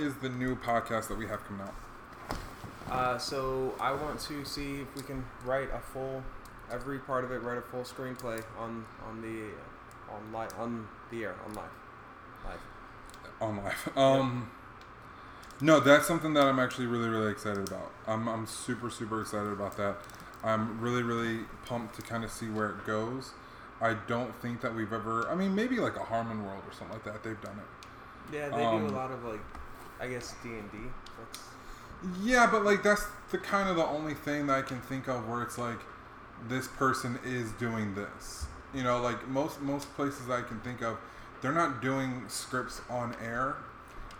is the new podcast that we have coming out? Uh, so I want to see if we can write a full, every part of it, write a full screenplay on on the on live on the air on live, live. on live. Um, no, that's something that I'm actually really, really excited about. I'm, I'm super, super excited about that. I'm really, really pumped to kind of see where it goes. I don't think that we've ever. I mean, maybe like a Harmon World or something like that. They've done it. Yeah, they Um, do a lot of like, I guess D and D. That's Yeah, but like that's the kind of the only thing that I can think of where it's like this person is doing this. You know, like most most places I can think of, they're not doing scripts on air,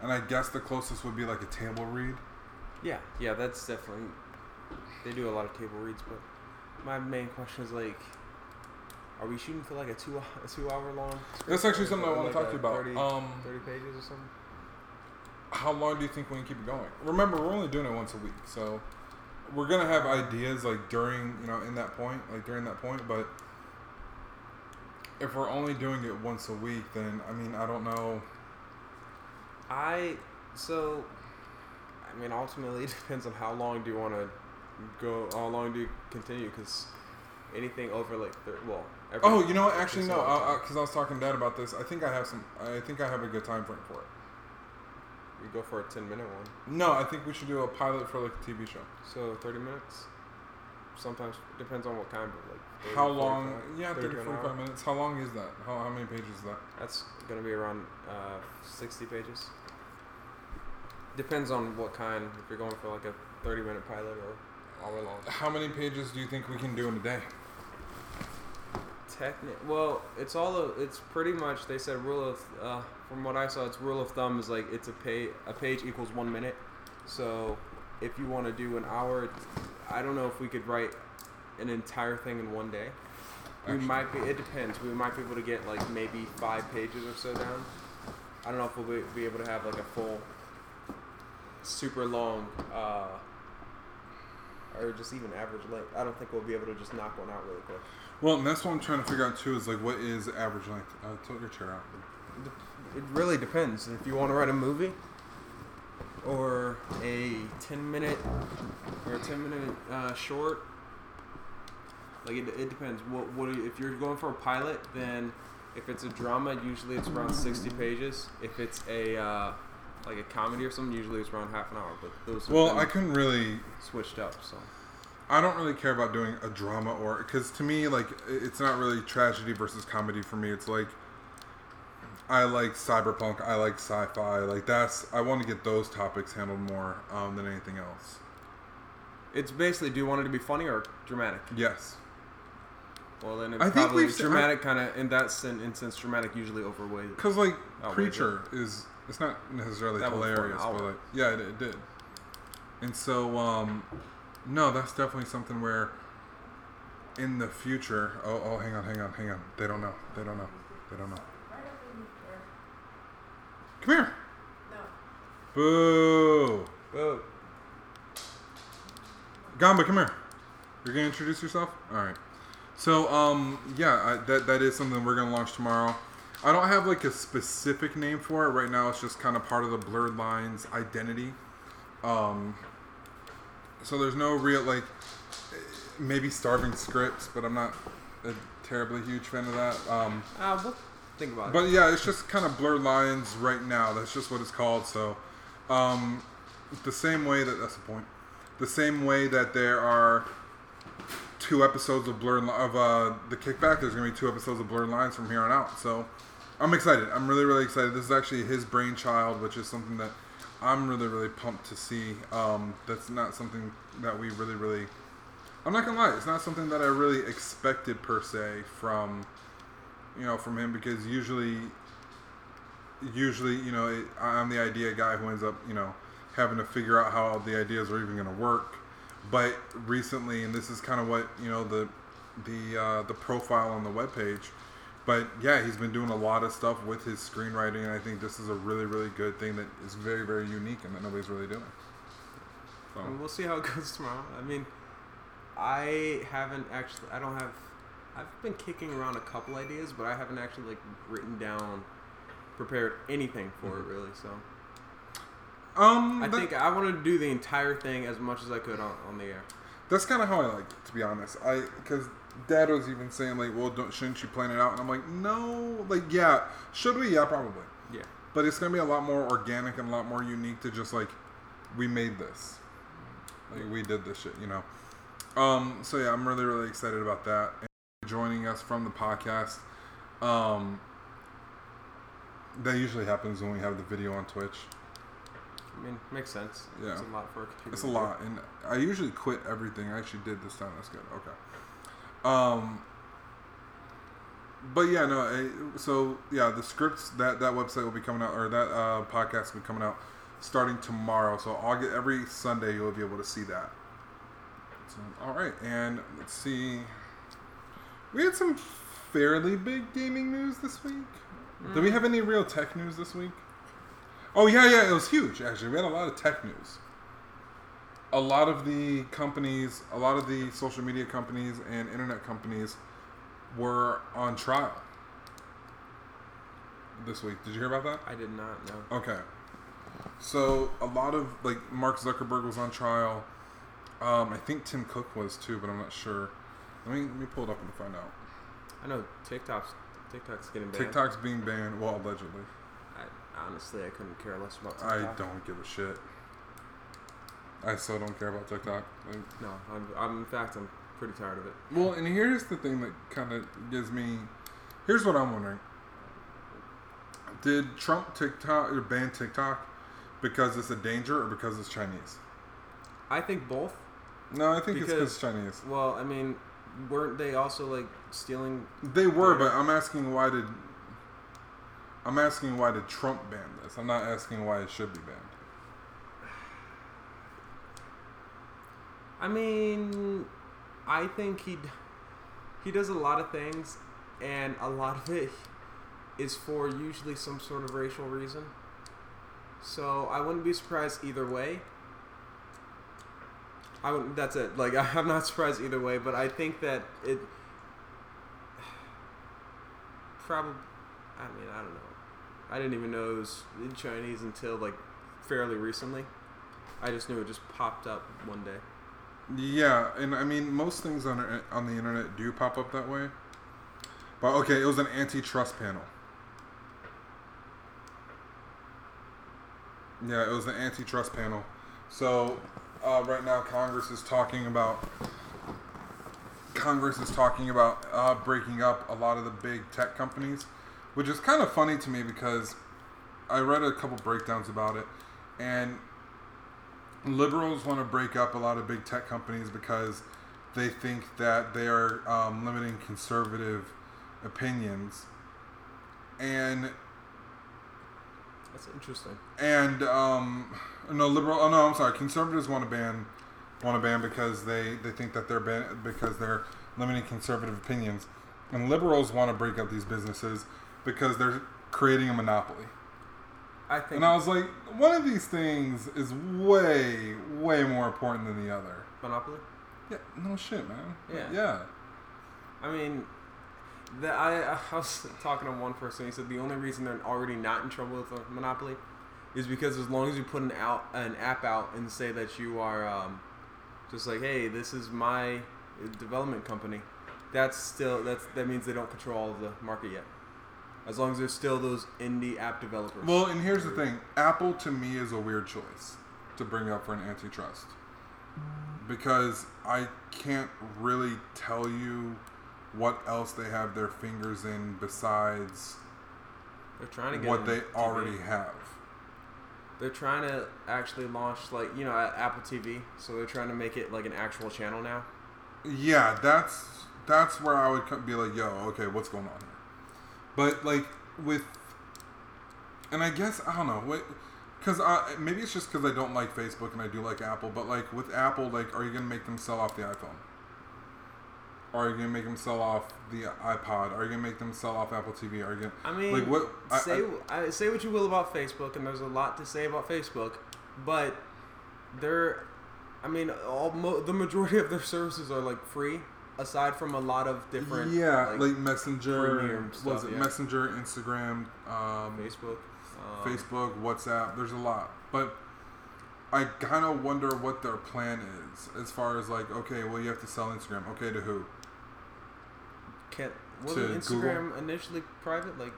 and I guess the closest would be like a table read. yeah, yeah. That's definitely. They do a lot of table reads, but my main question is like, are we shooting for like a two a two hour long? That's actually something I want like to talk to you about. 30, um, 30 pages or something. How long do you think we can keep it going? Remember, we're only doing it once a week, so we're gonna have ideas like during, you know, in that point, like during that point. But if we're only doing it once a week, then I mean, I don't know. I so I mean ultimately it depends on how long do you want to go how long do you continue because anything over like thir- well Oh, you know what? Actually, no, so long because I, was talking to Dad about this. I think I have some. I think I have a good time frame for it. You go for a 10 minute one No, I think we should do a pilot for like a TV show. so 30 minutes sometimes depends on what kind but like 30, How long? 45, Yeah, 30, to an 45 minutes. How long is that? How, how many pages is that? that's gonna be around uh, 60 pages depends on what kind if you're going for like a 30 minute pilot or hour long How many pages do you think we can do in a day? Techni- well, it's all a, it's pretty much they said rule of uh, from what I saw, it's rule of thumb is like it's a page a page equals one minute. So if you want to do an hour, I don't know if we could write an entire thing in one day. We Actually. might be. It depends. We might be able to get like maybe five pages or so down. I don't know if we'll be, be able to have like a full, super long, uh, or just even average length. I don't think we'll be able to just knock one out really quick. Well, and that's what I'm trying to figure out too. Is like, what is average length? Uh, tilt your chair out. It really depends. If you want to write a movie or a 10 minute or a 10 minute uh, short, like it, it depends. What, what are you- if you're going for a pilot, then if it's a drama, usually it's around 60 pages. If it's a uh, like a comedy or something, usually it's around half an hour. But those Well, I couldn't really. switched up. So I don't really care about doing a drama or because to me, like, it's not really tragedy versus comedy for me. It's like I like cyberpunk. I like sci-fi. Like that's I want to get those topics handled more um, than anything else. it's basically, do you want it to be funny or dramatic? Yes. Well, then it I think probably we've dramatic kind of in that sen- instance, dramatic usually overweight. Because like wait, Preacher is it's not necessarily That was for an hilarious, but like yeah, it, it did. And so um, no, that's definitely something where in the future. Oh, oh, hang on, hang on, hang on. They don't know. They don't know. They don't know. Come here. No. Boo. Boo. Gamba, come here. You're gonna introduce yourself. All right. So, um, yeah, I, that that is something we're gonna launch tomorrow. I don't have like a specific name for it right now. It's just kind of part of the Blurred Lines identity. Um, so there's no real like maybe starving scripts, but I'm not a terribly huge fan of that. Um, Uh, we'll think about it. but yeah, it's just kind of blurred lines right now. That's just what it's called. So, um, the same way that that's the point. The same way that there are two episodes of blurred Li- of uh, the kickback. There's gonna be two episodes of blurred lines from here on out. So, I'm excited. I'm really really excited. This is actually his brainchild, which is something that I'm really really pumped to see. Um, that's not something that we really really. I'm not gonna lie. It's not something that I really expected per se from you know, from him because usually, usually, you know, it, I'm the idea guy who ends up, you know, having to figure out how the ideas are even to work. But recently, and this is kind of what you know the the uh, the profile on the webpage. But yeah, he's been doing a lot of stuff with his screenwriting, and I think this is a really, really good thing that is very, very unique and that nobody's really doing. So, we'll see how it goes tomorrow. I mean, I haven't actually. I don't have. I've been kicking around a couple ideas, but I haven't actually like written down, prepared anything for Mm-hmm. it really. So Um, I that- think I wanted to do the entire thing as much as I could on, on the air. That's kind of how I like it, to be honest. I because Dad was even saying like, "Well, don't, shouldn't you plan it out?" And I'm like, "No, like, yeah, should we? Yeah, probably." Yeah. But it's gonna be a lot more organic and a lot more unique to just like, we made this, like we did this shit, you know. Um. So yeah, I'm really really excited about that. And joining us from the podcast, um. That usually happens when we have the video on Twitch. I mean, makes sense. Yeah. It's a lot for a computer. It's a lot, and I usually quit everything. I actually did this time. That's good. Okay. Um. But yeah, no. eh, So yeah, the scripts that that website will be coming out, or that uh, podcast will be coming out starting tomorrow. So I'll get every Sunday you'll be able to see that. So, all right, and let's see. We had some fairly big gaming news this week. Did we have any real tech news this week? Oh yeah, yeah, it was huge. Actually, we had a lot of tech news. A lot of the companies, a lot of the social media companies and internet companies were on trial this week. Did you hear about that? I did not know. Okay. So a lot of like Mark Zuckerberg was on trial. Um, I think Tim Cook was too, but I'm not sure. Let me let me pull it up and find out. I know TikTok's TikTok's getting banned. TikTok's being banned. Well, allegedly. I, honestly, I couldn't care less about TikTok. I don't give a shit. I still don't care about TikTok. Like, No, I'm, I'm. In fact, I'm pretty tired of it. Well, and here's the thing that kind of gives me. Here's what I'm wondering. Did Trump TikTok or ban TikTok because it's a danger or because it's Chinese? I think both. No, I think it's because Because- Chinese. Well, I mean, weren't they also like stealing? They were, Data. but I'm asking why did. I'm asking why did Trump ban this? I'm not asking why it should be banned. I mean, I think he he does a lot of things, and a lot of it is for usually some sort of racial reason. So I wouldn't be surprised either way. I would. That's it. Like I'm not surprised either way, but I think that it probably. I mean, I don't know. I didn't even know it was in Chinese until like fairly recently. I just knew it just popped up one day. Yeah, and I mean most things on on the internet do pop up that way. But okay, it was an antitrust panel. Yeah, it was an antitrust panel. So uh, right now, Congress is talking about Congress is talking about uh, breaking up a lot of the big tech companies, which is kind of funny to me because I read a couple breakdowns about it, and liberals want to break up a lot of big tech companies because they think that they are um, limiting conservative opinions, and That's interesting. and um, no liberal. Oh no, I'm sorry. Conservatives want to ban want to ban because they they think that they're ban because they're limiting conservative opinions, and liberals want to break up these businesses because they're creating a monopoly. I think. And I was like, one of these things is way way more important than the other. Monopoly. Yeah, no shit, man. Yeah. yeah. I mean, the, I, I was talking to one person. He said the only reason they're already not in trouble with a monopoly is because as long as you put an out an app out and say that you are um, just like, hey, this is my development company, that's still that's that means they don't control the market yet. As long as there's still those indie app developers. Well, and here's the thing: Apple to me is a weird choice to bring up for an antitrust because I can't really tell you what else they have their fingers in besides they're trying to get what they TV. already have. They're trying to actually launch like you know Apple TV, so they're trying to make it like an actual channel now. Yeah, that's that's where I would be like, yo, okay, what's going on? But like with, and I guess I don't know, what, because maybe it's just because I don't like Facebook and I do like Apple. But like with Apple, like, are you gonna make them sell off the iPhone? Are you gonna make them sell off the iPod? Are you gonna make them sell off Apple TV? Are you gonna I mean, like what? Say I- I, say what you will about Facebook, and there's a lot to say about Facebook, but they're, I mean, all mo- the majority of their services are like free, aside from a lot of different yeah, like, like, Messenger, premium was it yeah. Messenger, Instagram, um, Facebook, um, Facebook, WhatsApp. There's a lot, but I kind of wonder what their plan is as far as like, okay, well, you have to sell Instagram. Okay, to who? Can't wasn't Instagram initially private? Like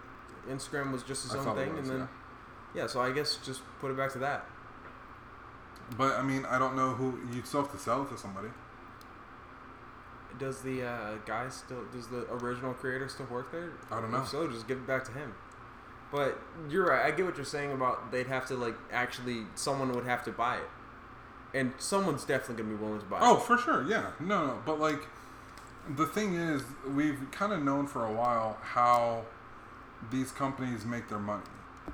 Instagram was just its I own thing, was, and then yeah. So I guess just put it back to that. But I mean, I don't know who you still have to sell it to somebody. Does the uh, guy still? Does the original creator still work there? I don't know. If so, just give it back to him. But you're right. I get what you're saying about they'd have to like actually someone would have to buy it, and someone's definitely gonna be willing to buy Oh, it. Oh, for sure, yeah. No, no, but like the thing is, we've kind of known for a while how these companies make their money.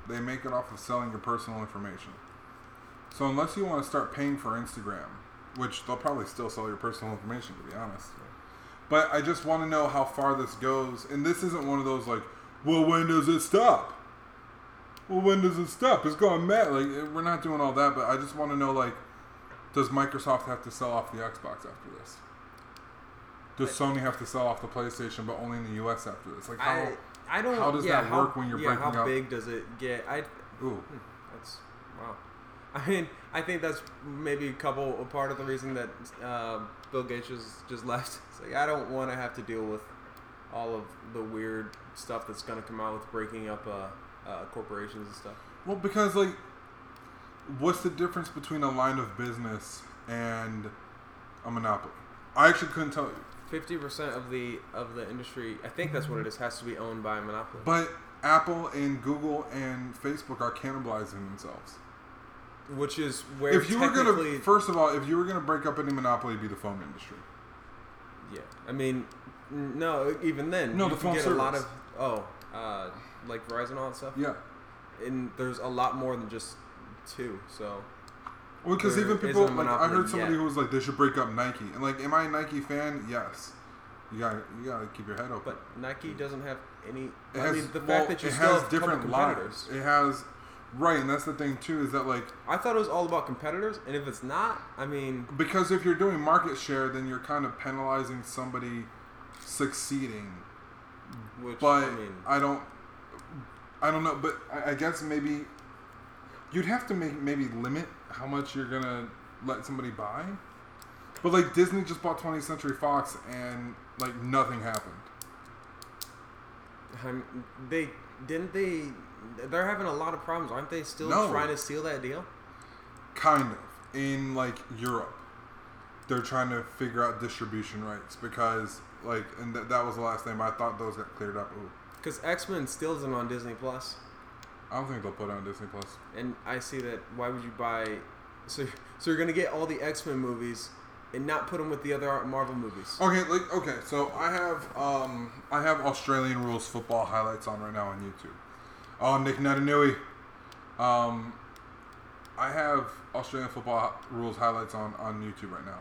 They make it off of selling your personal information. So unless you want to start paying for Instagram, which they'll probably still sell your personal information, to be honest. But I just want to know how far this goes, and this isn't one of those like, well, when does it stop? Well, when does it stop? It's going mad. Like we're not doing all that, but I just want to know like, does Microsoft have to sell off the Xbox after this? Does Sony have to sell off the PlayStation, but only in the U.S. after this? Like how? I I don't. how does yeah, that how- work when you're yeah, breaking how up- big does it get? I ooh, That's wow. I mean, I think that's maybe a couple a part of the reason that uh, Bill Gates just just left. It's like I don't want to have to deal with all of the weird stuff that's going to come out with breaking up uh, uh, corporations and stuff. well, because like, what's the difference between a line of business and a monopoly? I actually couldn't tell you. Fifty percent of the of the industry, I think that's what it is, has to be owned by a monopoly. But Apple and Google and Facebook are cannibalizing themselves. Which is where if you were gonna, first of all, if you were gonna break up any monopoly, it'd be the phone industry. yeah. I mean, no, even then, No, you the phone get a lot of service. oh, uh, like Verizon and all that stuff. Yeah. and there's a lot more than just two. So Well, because even people like I heard somebody yet. who was like they should break up Nike, and like, am I a Nike fan? Yes. You gotta you gotta keep your head open. but Nike doesn't have any. It I has, mean, the well, that you it still has different lines. competitors. It has right, and that's the thing too is that like I thought it was all about competitors, and if it's not, I mean, because if you're doing market share, then you're kind of penalizing somebody succeeding. which But I mean, I don't, I don't know. But I, I guess maybe you'd have to make maybe limit how much you're gonna let somebody buy. But like Disney just bought 20th Century Fox, and like nothing happened. They didn't they. They're having a lot of problems, aren't they? Still No. trying to steal that deal. kind of in like Europe. They're trying to figure out distribution rights because like and th- that was the last name I thought those got cleared up. Because X Men still isn't on Disney Plus, I don't think they'll put it on Disney Plus. and I see that. Why would you buy? So, so you're gonna get all the X Men movies and not put them with the other Marvel movies. Okay, like okay, so I have um I have Australian rules football highlights on right now on YouTube. Oh, Nick Naitanui. Um, I have Australian football rules highlights on on YouTube right now,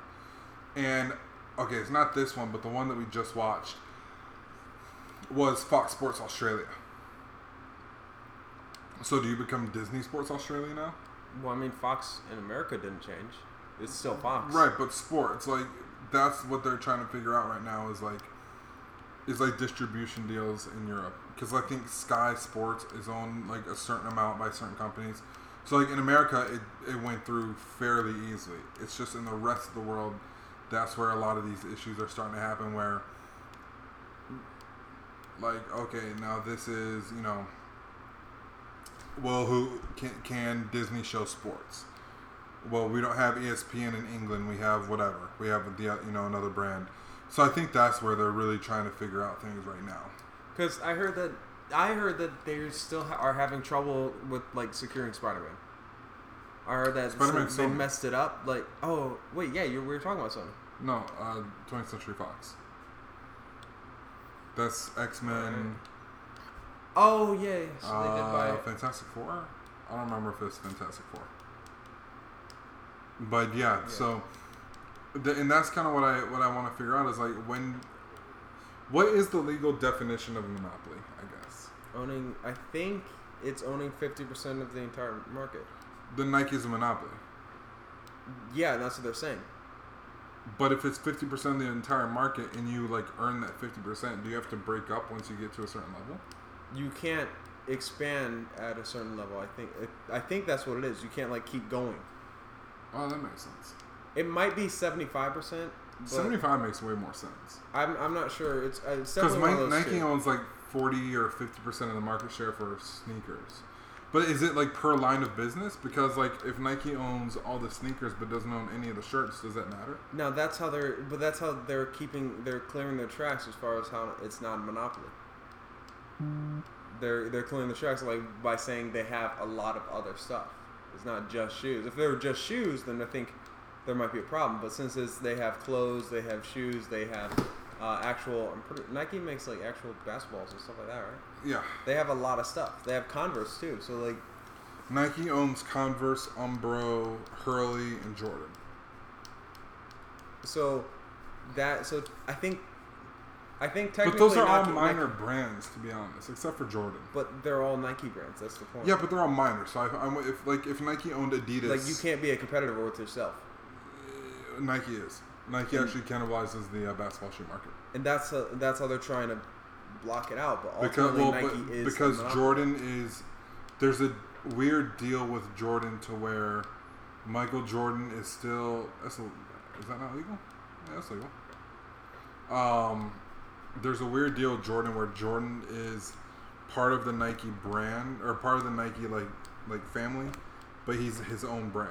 and okay, it's not this one, but the one that we just watched was Fox Sports Australia. So do you become Disney Sports Australia now? Well, I mean, Fox in America didn't change. It's still Fox. Right, but sports like that's what they're trying to figure out right now is like is like distribution deals in Europe because I think Sky Sports is owned like a certain amount by certain companies. So like in America, it it went through fairly easily. It's just in the rest of the world, that's where a lot of these issues are starting to happen. Where like okay, now this is you know. Well, who can can Disney show sports? well, we don't have ESPN in England. We have whatever. We have the you know another brand. So I think that's where they're really trying to figure out things right now. Because I heard that I heard that they still ha- are having trouble with like securing Spider-Man. I heard that Spider-Man they Sony. messed it up. Like, oh wait, yeah, you we were talking about Sony. No, uh, 20th Century Fox. That's X Men. Oh yeah, so they did Uh, buy. Fantastic Four. I don't remember if it's Fantastic Four. But yeah, Yeah. so, the, and that's kind of what I what I want to figure out is like when, what is the legal definition of a monopoly? I guess owning. I think it's owning fifty percent of the entire market. the Nike's a monopoly. Yeah, that's what they're saying. But if it's fifty percent of the entire market and you like earn that fifty percent, do you have to break up once you get to a certain level? You can't expand at a certain level. I think. I think that's what it is. You can't like keep going. Oh, that makes sense. It might be seventy five percent. Seventy-five makes way more sense I'm, I'm not sure. It's, uh, because definitely one of those Nike two. owns like forty or fifty percent of the market share for sneakers. But is it like per line of business? Because like if Nike owns all the sneakers but doesn't own any of the shirts, does that matter? Now that's how they're, but that's how they're keeping, they're clearing their tracks as far as how it's not a monopoly. They're they're clearing the tracks like by saying they have a lot of other stuff. It's not just shoes. If they were just shoes, then I think there might be a problem. But since it's, they have clothes, they have shoes, they have uh, actual. I'm pretty, Nike makes like actual basketballs and stuff like that, right? Yeah. They have a lot of stuff. They have Converse too. So like, Nike owns Converse, Umbro, Hurley, and Jordan. so that so I think. I think technically. But those are all minor Nike- brands, to be honest, except for Jordan. but they're all Nike brands. That's the point. Yeah, but they're all minor. So I, if like if Nike owned Adidas, Like you can't be a competitor with yourself, Nike is. Nike actually cannibalizes the uh, basketball shoe market and that's uh that's how they're trying to block it out. But because ultimately, well, Nike but, is because. Jordan is. There's a weird deal with Jordan to where Michael Jordan is still. That's a, is that not legal? Yeah, that's legal. Um, there's a weird deal with Jordan where Jordan is part of the Nike brand or part of the Nike like like family, but he's his own brand.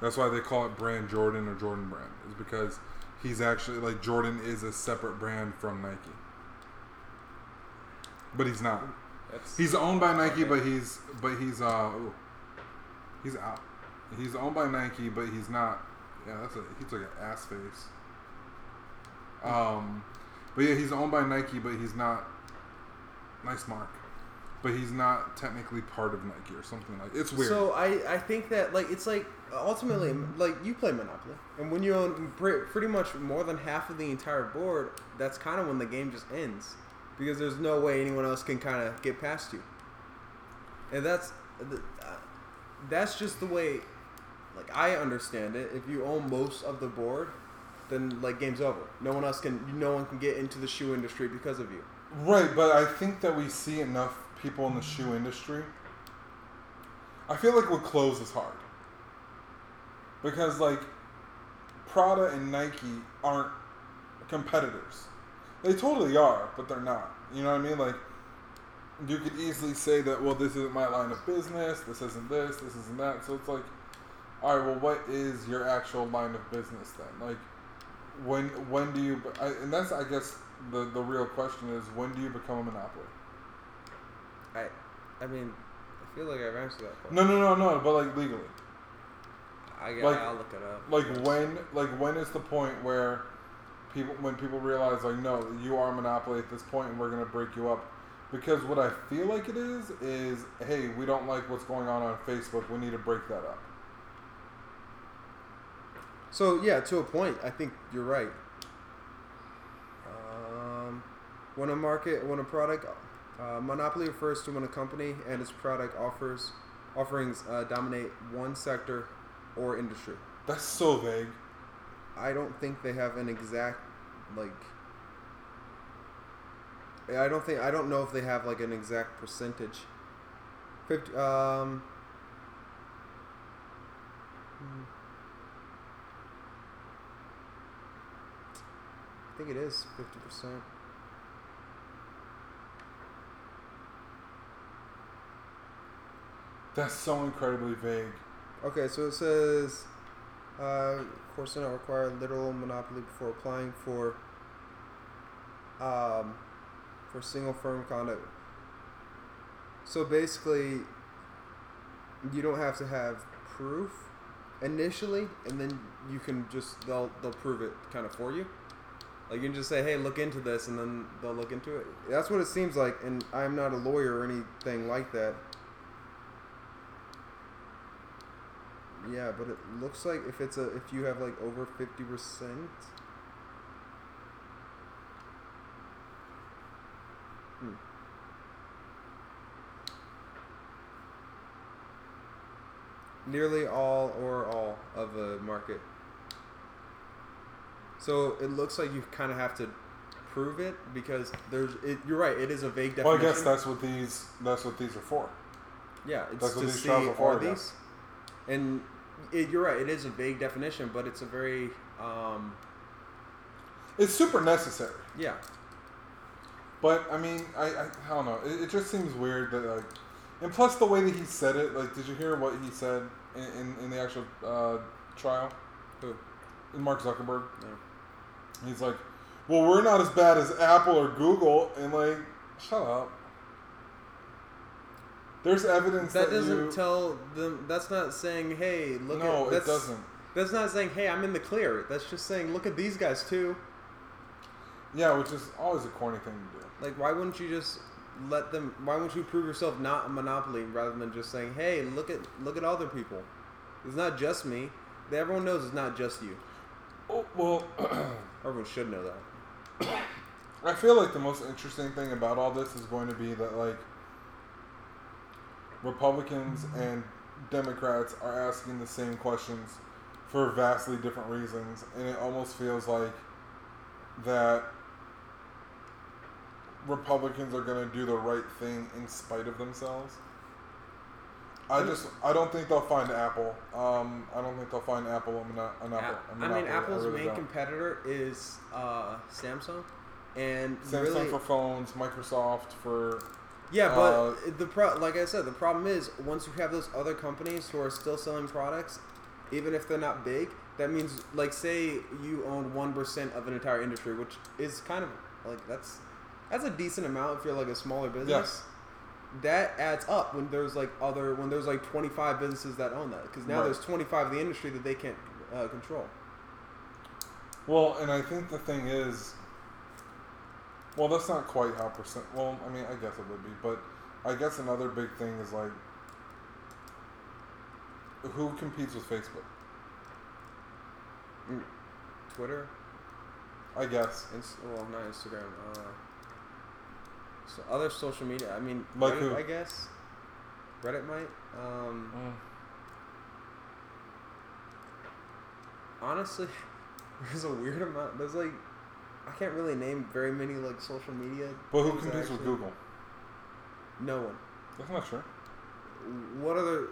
That's why they call it brand Jordan or Jordan brand. Is because he's actually like Jordan is a separate brand from Nike. But he's not. That's, He's owned by Nike, but he's but he's uh ooh, he's out. He's owned by Nike, but he's not. Yeah, that's a he's like an ass face. Um, but yeah, he's owned by Nike, but he's not. Nice mark, but he's not technically part of Nike or something like. It's weird. So I, I think that like it's like ultimately like you play Monopoly, and when you own pretty much more than half of the entire board, that's kind of when the game just ends, because there's no way anyone else can kind of get past you. And that's uh, that's just the way, like I understand it. If you own most of the board, then like game's over. No one else can. No one can get into the shoe industry because of you. Right, but I think that we see enough people in the shoe industry. I feel like with clothes is hard. Because like Prada and Nike aren't competitors. They totally are, but they're not. You know what I mean? Like you could easily say that well this isn't my line of business, this isn't this, this isn't that. So it's like all right, well what is your actual line of business then? Like when when do you I, and that's I guess the the real question is when do you become a monopoly? I, I mean, I feel like I've answered that question. No, no, no, no, but like legally. I, like- I'll look it up. Like when like when is the point where people when people realize like no, you are a monopoly at this point and we're going to break you up? Because what I feel like it is is hey, we don't like what's going on on Facebook. We need to break that up. So yeah, to a point, I think you're right. Um, when a market, when a product, uh, monopoly refers to when a company and its product offers offerings uh, dominate one sector or industry. That's so vague. I don't think they have an exact like. I don't think I don't know if they have like an exact percentage. Fifty. Um. I think it is fifty percent. That's so incredibly vague. Okay, so it says, uh, course do not require literal monopoly before applying for, um, for single firm conduct. So basically, you don't have to have proof initially, and then you can just they'll they'll prove it kind of for you. Like you can just say, "Hey, look into this," and then they'll look into it. That's what it seems like, and I'm not a lawyer or anything like that. Yeah, but it looks like if it's a if you have like over fifty percent. Hmm. Nearly all or all of a market. So it looks like you kind of have to prove it because there's. It, you're right. It is a vague definition. Well, I guess that's what these that's what these are for. Yeah, it's That's what to these see are for, are these, and it, you're right. It is a vague definition, but it's a very um, It's super necessary. yeah. But I mean, I, I, I don't know. It, it just seems weird that like, and plus the way that he said it. Like, did you hear what he said in, in, in the actual uh, trial? Who? In Mark Zuckerberg, No. he's like, "Well, we're not as bad as Apple or Google," and like, shut up. There's evidence that, That doesn't you, tell them. That's not saying, hey, look no, at. it That's, doesn't. That's not saying, hey, I'm in the clear. That's just saying, look at these guys too. Yeah, which is always a corny thing to do. Like, why wouldn't you just let them? Why wouldn't you prove yourself not a monopoly rather than just saying, hey, look at look at other people. It's not just me. Everyone knows it's not just you. Oh, well, Everyone should know that. I feel like the most interesting thing about all this is going to be that like Republicans and Democrats are asking the same questions for vastly different reasons, and it almost feels like that Republicans are going to do the right thing in spite of themselves. I just I don't think they'll find Apple. Um, I don't think they'll find Apple a, mono- an Apple. I mean. Apple's really main don't. competitor is uh, Samsung, and Samsung really, for phones, Microsoft for yeah, uh, but the pro, like I said, the problem is once you have those other companies who are still selling products, even if they're not big, that means like say you own one percent of an entire industry, which is kind of like that's that's a decent amount if you're like a smaller business. That adds up when there's like other when there's like 25 businesses that own that because now Right. there's 25 of the industry that they can't uh, control. Well, and I think the thing is, well, that's not quite how percent. Well, I mean, I guess it would be, but I guess another big thing is like, who competes with Facebook? Twitter, I guess. Inst- well, not Instagram. Uh, so other social media. I mean, Like Reddit, who? I guess. Reddit might. Um, honestly, there's a weird amount. There's like, I can't really name very many like social media. But who competes with Google? No one. That's not true. What other?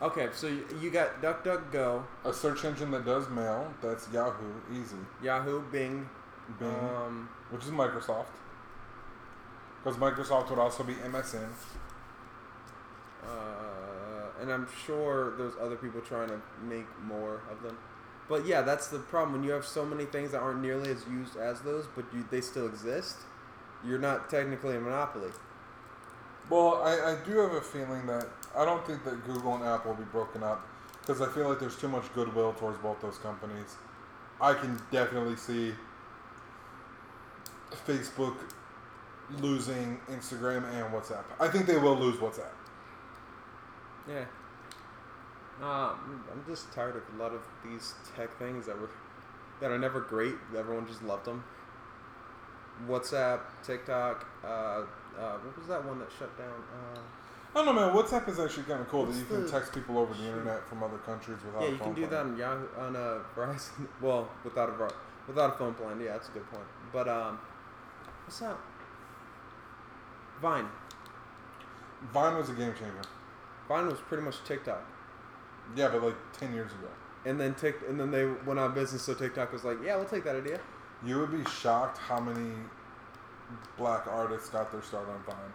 Okay, so you, you got DuckDuckGo, A search engine that does mail. That's Yahoo. Easy. Yahoo, Bing, Bing, um, which is Microsoft. Because Microsoft would also be MSN. Uh, and I'm sure there's other people trying to make more of them. But yeah, that's the problem. When you have so many things that aren't nearly as used as those, but you, they still exist, you're not technically a monopoly. Well, I, I do have a feeling that I don't think that Google and Apple will be broken up because I feel like there's too much goodwill towards both those companies. I can definitely see Facebook losing Instagram and WhatsApp. I think they will lose WhatsApp. Yeah. Um, I'm just tired of a lot of these tech things that were that are never great. Everyone just loved them. WhatsApp, TikTok. Uh, uh, what was that one that shut down? Uh, I don't know, man. WhatsApp is actually kind of cool that you can text people over the internet from other countries without. yeah, a you can phone do that on Yahoo on a Verizon. Well, without a without a phone plan. Yeah, that's a good point. But um, what's that? Vine. Vine was a game changer. Vine was pretty much TikTok, Yeah, but like ten years ago. and then Tik, and then they went of business. So TikTok was like, "Yeah, we'll take that idea." You would be shocked how many black artists got their start on Vine.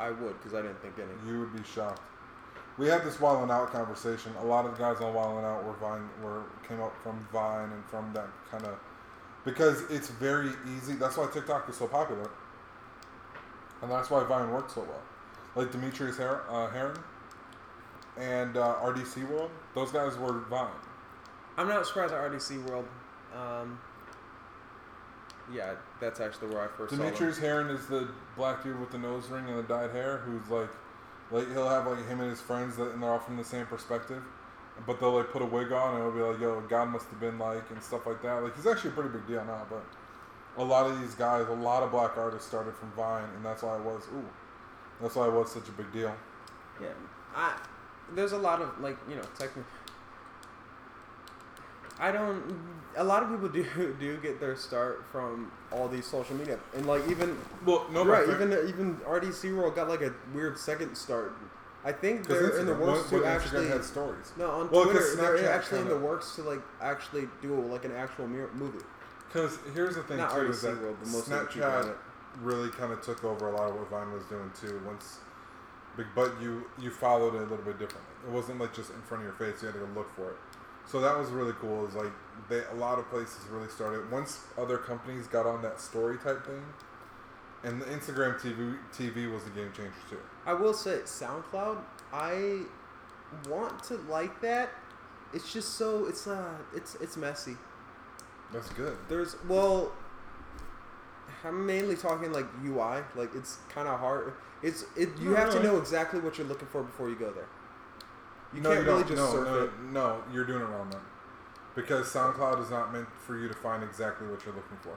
I would, because I didn't think any. You would be shocked. We had this Wild 'N Out conversation. A lot of the guys on Wild 'N Out were Vine, were came up from Vine and from that kind of because it's very easy. That's why TikTok is so popular, and that's why Vine works so well. Like Demetrius Her- uh, Heron and uh, RDC World, those guys were Vine. I'm not surprised at RDC World. Um, yeah, that's actually where I first. Demetrius Heron is the black dude with the nose ring and the dyed hair, who's like, like he'll have like him and his friends that, and they're all from the same perspective, but they'll like put a wig on and it'll be like, yo, God must have been like and stuff like that. Like he's actually a pretty big deal now, but a lot of these guys, a lot of black artists started from Vine, and that's why it was, ooh, that's why it was such a big deal. Yeah, I there's a lot of like you know technically. I don't. A lot of people do do get their start from all these social media, and like even Well, no, right, even even RDC World got like a weird second start. I think they're in the works to actually. Had stories. No, on Well, Twitter, they're actually in the works to like actually do like an actual movie. Because here's the thing Not too already is that SeaWorld, but most of the people on Snapchat really kind of took over a lot of what Vine was doing too. Once, but- but you you followed it a little bit differently. It wasn't like just in front of your face. You had to go look for it. So that was really cool. Is like they a lot of places really started once other companies got on that story type thing, and the Instagram TV TV was a game changer too. I will say SoundCloud. I want to like that. It's just so it's uh it's it's messy. That's good. There's well, I'm mainly talking like UI. Like it's kind of hard. It's it. You No, have to know exactly what you're looking for before you go there. You no, can't you really just no, surf no, it. no, you're doing it wrong then. Because SoundCloud is not meant for you to find exactly what you're looking for.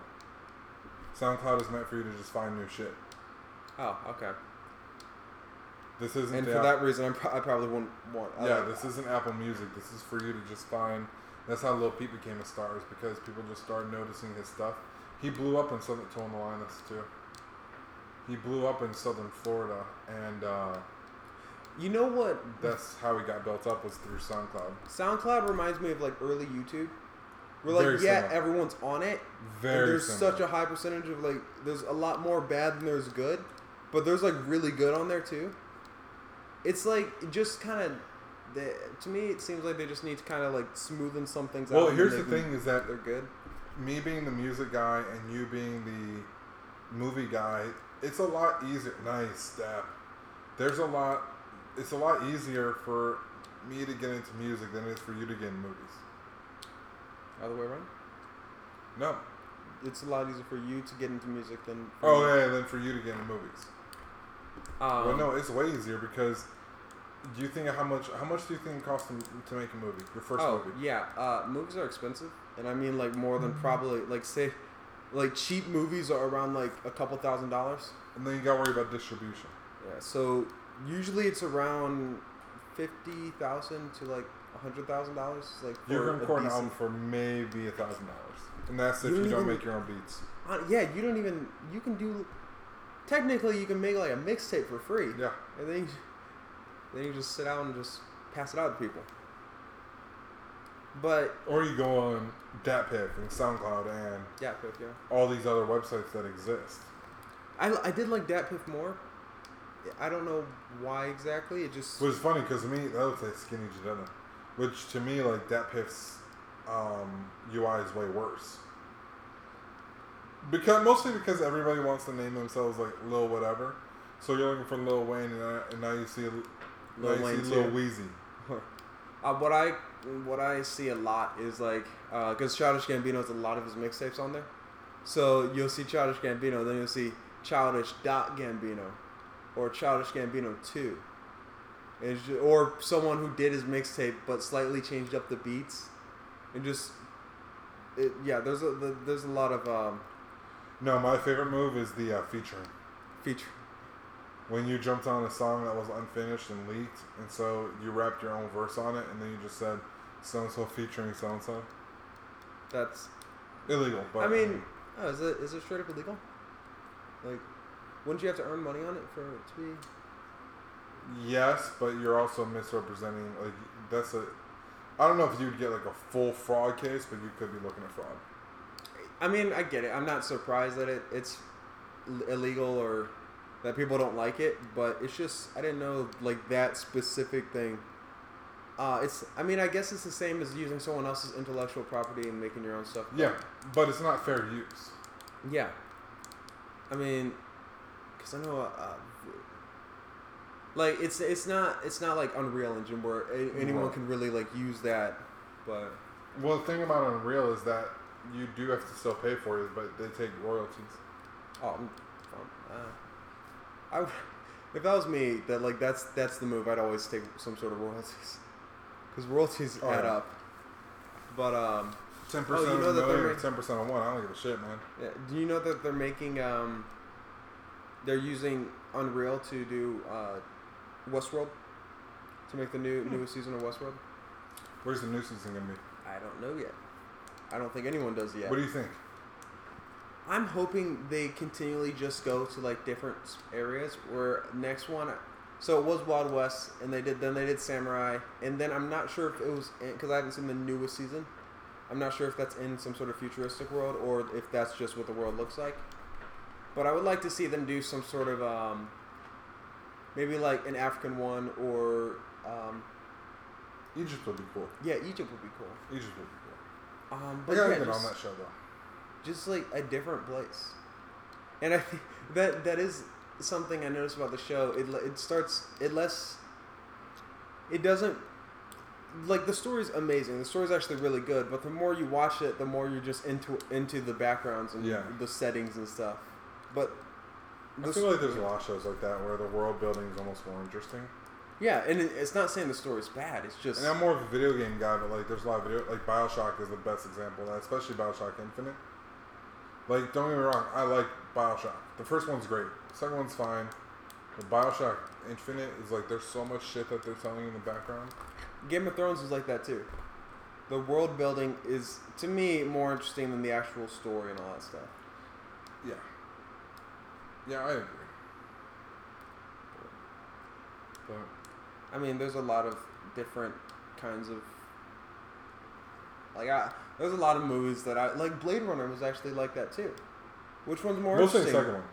SoundCloud is meant for you to just find new shit. Oh, okay. This isn't And for that reason, I'm pro- I probably wouldn't want. I yeah, like- this isn't Apple Music. This is for you to just find. That's how Lil Peep became a star, is because people just started noticing his stuff. He blew up in Southern Tone Linus too. He blew up in Southern Florida, and uh, You know what? that's how he got built up was through SoundCloud. SoundCloud reminds me of like early YouTube. Where like Very yeah, similar. everyone's on it. Very and there's similar. such a high percentage of like there's a lot more bad than there's good, but there's like really good on there too. It's like just kind of to me it seems like they just need to kind of like smoothen some things out. Well, here's the thing: is that they're good. Me being the music guy and you being the movie guy, it's a lot easier. Nice step. There's a lot. It's a lot easier for me to get into music than it is for you to get in movies. Other way around. No. It's a lot easier for you to get into music than. For Oh me. yeah, than for you to get into movies. Um, well, no, it's way easier because. Do you think of how much? How much do you think it costs to, to make a movie? Your first oh movie. yeah, uh, movies are expensive, and I mean like more than probably like say, like cheap movies are around like a couple thousand dollars. And then you got to worry about distribution. Yeah, so usually it's around fifty thousand to like a hundred thousand dollars. Like for You can record an album for maybe a thousand dollars, and that's if You you, don't don't even- make your own beats. Uh, yeah, you don't even you can do. Technically, you can make like a mixtape for free, Yeah. and then you, then you just sit down and just pass it out to people. But Or you go on DatPiff and SoundCloud and yeah, Piff, yeah. all these other websites that exist. I, I did like DatPiff more. I don't know why exactly. It just Which is funny because to me that looks like Skinny Jadena, which to me like DatPiff's um, UI is way worse. Because mostly because everybody wants to name themselves like Lil whatever, so you're looking for Lil Wayne and, now- and now you see now Lil you Wayne see Lil. Weezy. Uh, what I what I see a lot is like because Childish Gambino has a lot of his mixtapes on there, so you'll see Childish Gambino, then you'll see Childish dot Gambino, or Childish Gambino two, and it's ju- or someone who did his mixtape but slightly changed up the beats, and just it, yeah. There's a the, there's a lot of um, No, my favorite move is the uh, featuring. feature. When you jumped on a song that was unfinished and leaked, and so you rapped your own verse on it, and then you just said so and so featuring so and so. That's Illegal, but I mean, oh, is it is it straight up illegal? Like, wouldn't you have to earn money on it for it to be? yes, but you're also misrepresenting. Like that's a. I don't know if you'd get like a full fraud case, but you could be looking at fraud. I mean, I get it. I'm not surprised that it, it's illegal or that people don't like it, but it's just I didn't know like that specific thing. Uh, it's I mean I guess it's the same as using someone else's intellectual property and making your own stuff. Yeah, but it's not fair use. Yeah. I mean, because I know, uh, like it's it's not it's not like Unreal Engine where a- anyone Right. can really like use that, but Well, the thing about Unreal is that you do have to still pay for it, but they take royalties. Oh, I'm, uh, I would, if that was me, that like that's that's the move. I'd always take some sort of royalties, because royalties Oh, add yeah. up. But um, Ten Oh, percent you know of that a they're making- ten percent of one. I don't give a shit, man. yeah, do you know that they're making um, they're using Unreal to do uh, Westworld to make the new Hmm. newest season of Westworld? Where's the new season gonna be? I don't know yet. I don't think anyone does yet. What do you think? I'm hoping they continually just go to like different areas. Where next one, So it was Wild West, and they did then they did Samurai, and then I'm not sure if it was because I haven't seen the newest season. I'm not sure if that's in some sort of futuristic world or if that's just what the world looks like. But I would like to see them do some sort of um, maybe like an African one or um, Egypt would be cool. yeah, Egypt would be cool. Egypt would be cool. Um, I but gotta yeah, get on just- that show though. Just like a different place. And I think that that is something I noticed about the show. It it starts it less. It doesn't like the story's amazing. The story's actually really good, but the more you watch it, the more you're just into into the backgrounds and Yeah. the settings and stuff. But I feel like there's a lot of shows like that where the world building is almost more interesting. yeah, and it, it's not saying the story's bad. It's just And I'm more of a video game guy, but like there's a lot of video like Bioshock is the best example of that, especially Bioshock Infinite. Like don't get me wrong, I like Bioshock. The first one's great. The second one's fine. But Bioshock Infinite is like there's so much shit that they're telling you in the background. Game of Thrones is like that too. The world building is to me more interesting than the actual story and all that stuff. Yeah. Yeah, I agree. But I mean, there's a lot of different kinds of like I there's a lot of movies that I like. Blade Runner was actually like that too. Which one's more mostly the interesting? second one.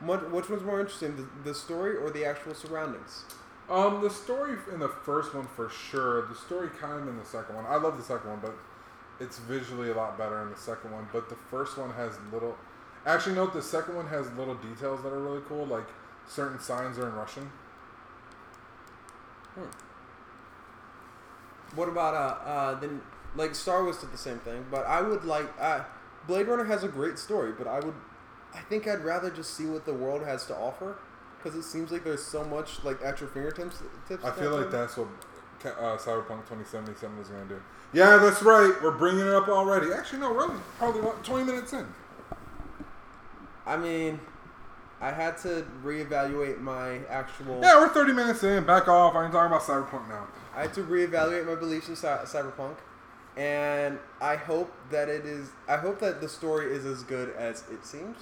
What, which one's more interesting, the, the story or the actual surroundings? Um, the story in the first one for sure. The story kind of in the second one. I love the second one, but it's visually a lot better in the second one. But the first one has little. Actually, note the second one has little details that are really cool. Like certain signs are in Russian. Hmm. What about uh uh then like Star Wars did the same thing, but I would like uh, Blade Runner has a great story, but I would I think I'd rather just see what the world has to offer because it seems like there's so much like at your fingertips. Tips I feel like time. that's what uh, Cyberpunk 2077 is going to do. Yeah, that's right. We're bringing it up already. Actually, no, really. Probably about 20 minutes in. I mean, I had to reevaluate my actual. Yeah, we're 30 minutes in. Back off. I ain't talking about Cyberpunk now. I had to reevaluate my beliefs in cy- cyberpunk, and I hope that it is. I hope that the story is as good as it seems.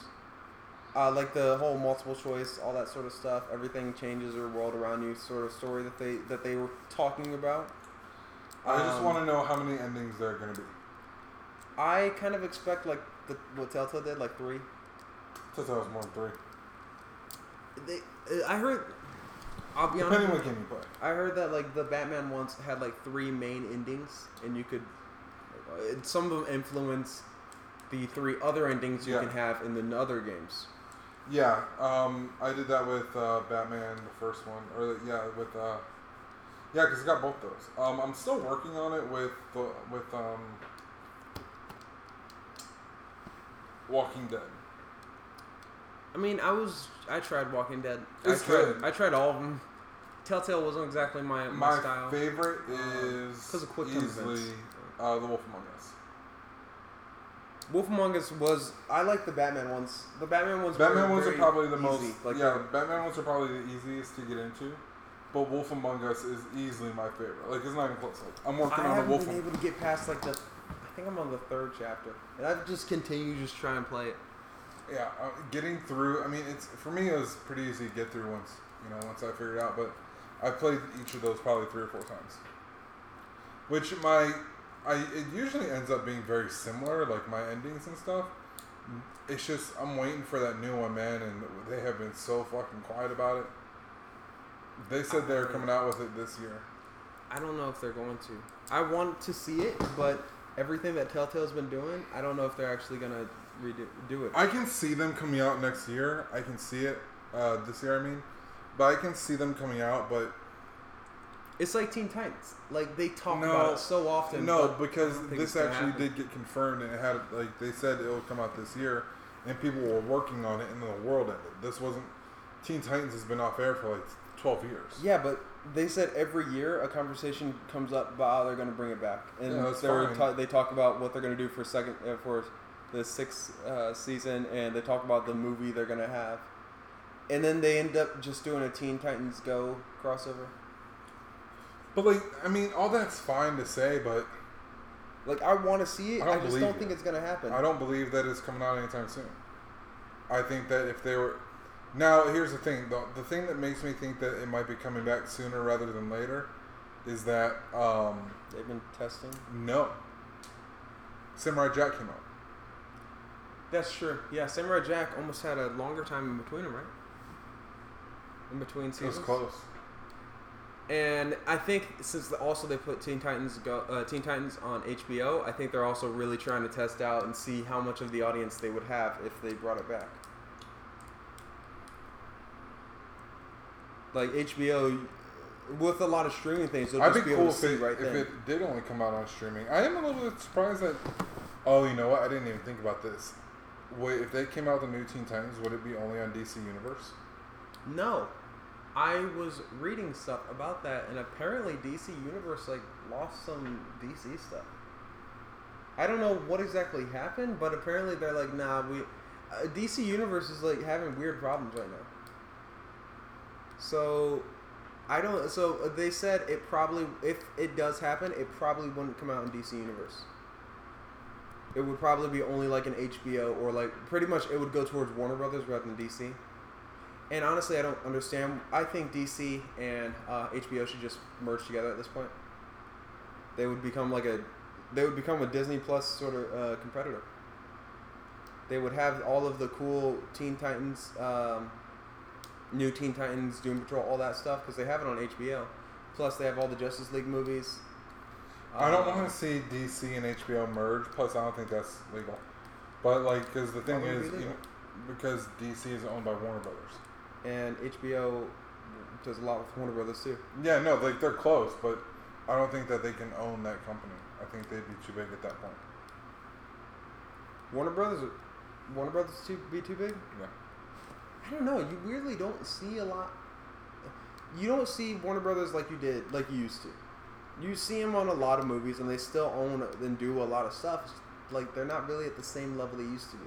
Uh, like the whole multiple choice, all that sort of stuff. Everything changes your world around you, sort of story that they that they were talking about. I just Um, want to know how many endings there are going to be. I kind of expect like the, what Telltale did, like three. I was more than three. They, uh, I heard. I'll be honest. Depending what game you play. I heard that like the Batman once had like three main endings, and you could some of them influence the three other endings you Yeah. can have in the other games. Yeah, um, I did that with uh, Batman, the first one, or yeah, with uh, yeah, because I got both those. Um, I'm still working on it with the with um, Walking Dead. I mean, I was I tried Walking Dead. It's I tried, good. I tried all of them. Telltale wasn't exactly my, my, My style. favorite Um, is 'cause of quick easily events. Uh, The Wolf Among Us. Wolf Among Us was I like the Batman ones. The Batman ones. Batman ones are probably the easy. most Like yeah. the- Batman ones are probably the easiest to get into, but Wolf Among Us is easily my favorite. Like it's not even close. Like I'm working I on a haven't been able to get past like the. I think I'm on the third chapter, and I've just continued just try and play it. Yeah, uh, getting through. I mean, it's for me. It was pretty easy to get through once you know once I figured it out. But I played each of those probably three or four times. Which my, I it usually ends up being very similar, like my endings and stuff. It's just I'm waiting for that new one, man, and they have been so fucking quiet about it. They said they're coming out with it this year. I don't know if they're going to. I want to see it, but everything that Telltale's been doing, I don't know if they're actually gonna redo do it. I can see them coming out next year. I can see it uh, this year. I mean, but I can see them coming out. But It's like Teen Titans. Like they talk No, about it so often. no, because I don't think this actually happen. did get confirmed, and it had like they said it would come out this year, and people were working on it, and then the world ended. This wasn't. Teen Titans has been off air for like twelve years. Yeah, but they said every year a conversation comes up about how they're going to bring it back, and Yeah, that's they're fine. ta- they talk about what they're going to do for second uh, for the sixth uh, season, and they talk about the movie they're going to have, and then they end up just doing a Teen Titans Go crossover. But like, I mean, all that's fine to say, but Like I want to see it, I I, don't just don't you. think it's going to happen. I don't believe that it's coming out anytime soon. I think that if they were, Now, here's the thing. The, the thing that makes me think that it might be coming back sooner rather than later is that, um, They've been testing. no. Samurai Jack came out. That's true. Yeah, Samurai Jack almost had a longer time in between them, right? In between It seasons. was close. And I think since the, also they put Teen Titans go uh, Teen Titans on HBO, I think they're also really trying to test out and see how much of the audience they would have if they brought it back. Like HBO, with a lot of streaming things, you'll I'd just be be, cool able to if, see it, right if then. it did only come out on streaming. I am a little bit surprised that. Oh, you know what? I didn't even think about this. Wait, if they came out with the new Teen Titans, would it be only on DC Universe? No, I was reading stuff about that, and apparently DC Universe like lost some DC stuff. I don't know what exactly happened, but apparently they're like, nah, we uh, DC Universe is like having weird problems right now. So I don't. So they said it probably, if it does happen, it probably wouldn't come out in DC Universe. It would probably be only like an HBO or like pretty much it would go towards Warner Brothers rather than DC. And honestly, I don't understand. I think DC and uh, HBO should just merge together at this point. They would become like a, they would become a Disney Plus sort of uh, competitor. They would have all of the cool Teen Titans, um, new Teen Titans, Doom Patrol, all that stuff because they have it on HBO. Plus, they have all the Justice League movies. I don't Um, want to see DC and HBO merge. Plus, I don't think that's legal. But like, because the thing Why would it is, you know, because DC is owned by Warner Brothers. And HBO does a lot with Warner Brothers too. Yeah, no, like they're close, but I don't think that they can own that company. I think they'd be too big at that point. Warner Brothers, Warner Brothers too be too big. Yeah. I don't know. You weirdly don't see a lot. You don't see Warner Brothers like you did, like you used to. You see them on a lot of movies, and they still own and do a lot of stuff. It's Like they're not really at the same level they used to be.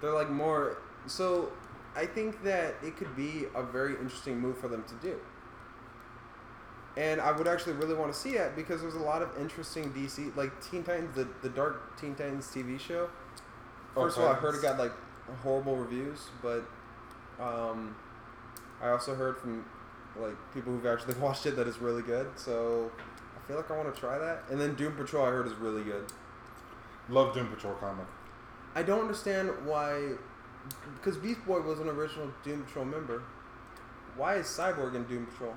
They're like more. So, I think that it could be a very interesting move for them to do. And I would actually really want to see it because there's a lot of interesting DC, like Teen Titans, the, the Dark Teen Titans TV show. First of all, I heard it got like horrible reviews, but um, I also heard from like people who've actually watched it that it's really good. So I feel like I want to try that. And then Doom Patrol, I heard is really good. Love Doom Patrol comic. I don't understand why, because Beast Boy was an original Doom Patrol member. Why is Cyborg in Doom Patrol?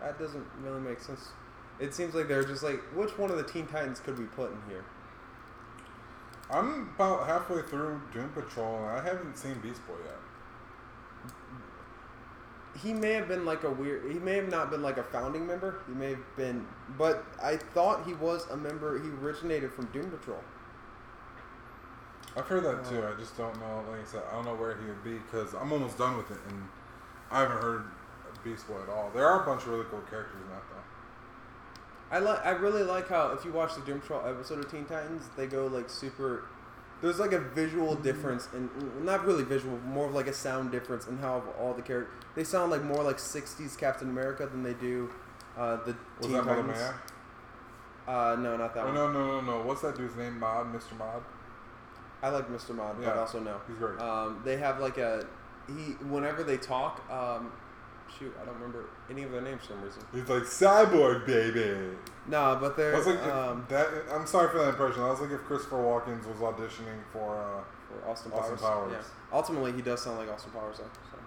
That doesn't really make sense. It seems like they're just like, which one of the Teen Titans could we put in here? I'm about halfway through Doom Patrol, and I haven't seen Beast Boy yet. he may have been like a weird he may have not been like a founding member he may have been but i thought he was a member he originated from doom patrol I've heard that too. I just don't know. Like I said, I don't know where he would be because I'm almost done with it, and I haven't heard Beast Boy at all. There are a bunch of really cool characters in that though. i like i really like how if you watch the doom patrol episode of teen titans they go like super there's like a visual difference and not really visual more of like a sound difference in how all the characters they sound like more like 60s captain america than they do uh, the Was teen titans uh, no not that Oh, one no, no, no, no. What's that dude's name? Mod, Mr. Mod. I like mr mod but Yeah. also no He's great. Um, they have like a he whenever they talk. Um, shoot, I don't remember any of their names for some reason. He's like cyborg baby. Nah, but I they're was like, um, that. I'm sorry for that impression. I was like, if Christopher Walken was auditioning for. Uh, for Austin, Austin Powers. Powers. Yeah. Ultimately, he does sound like Austin Powers though. So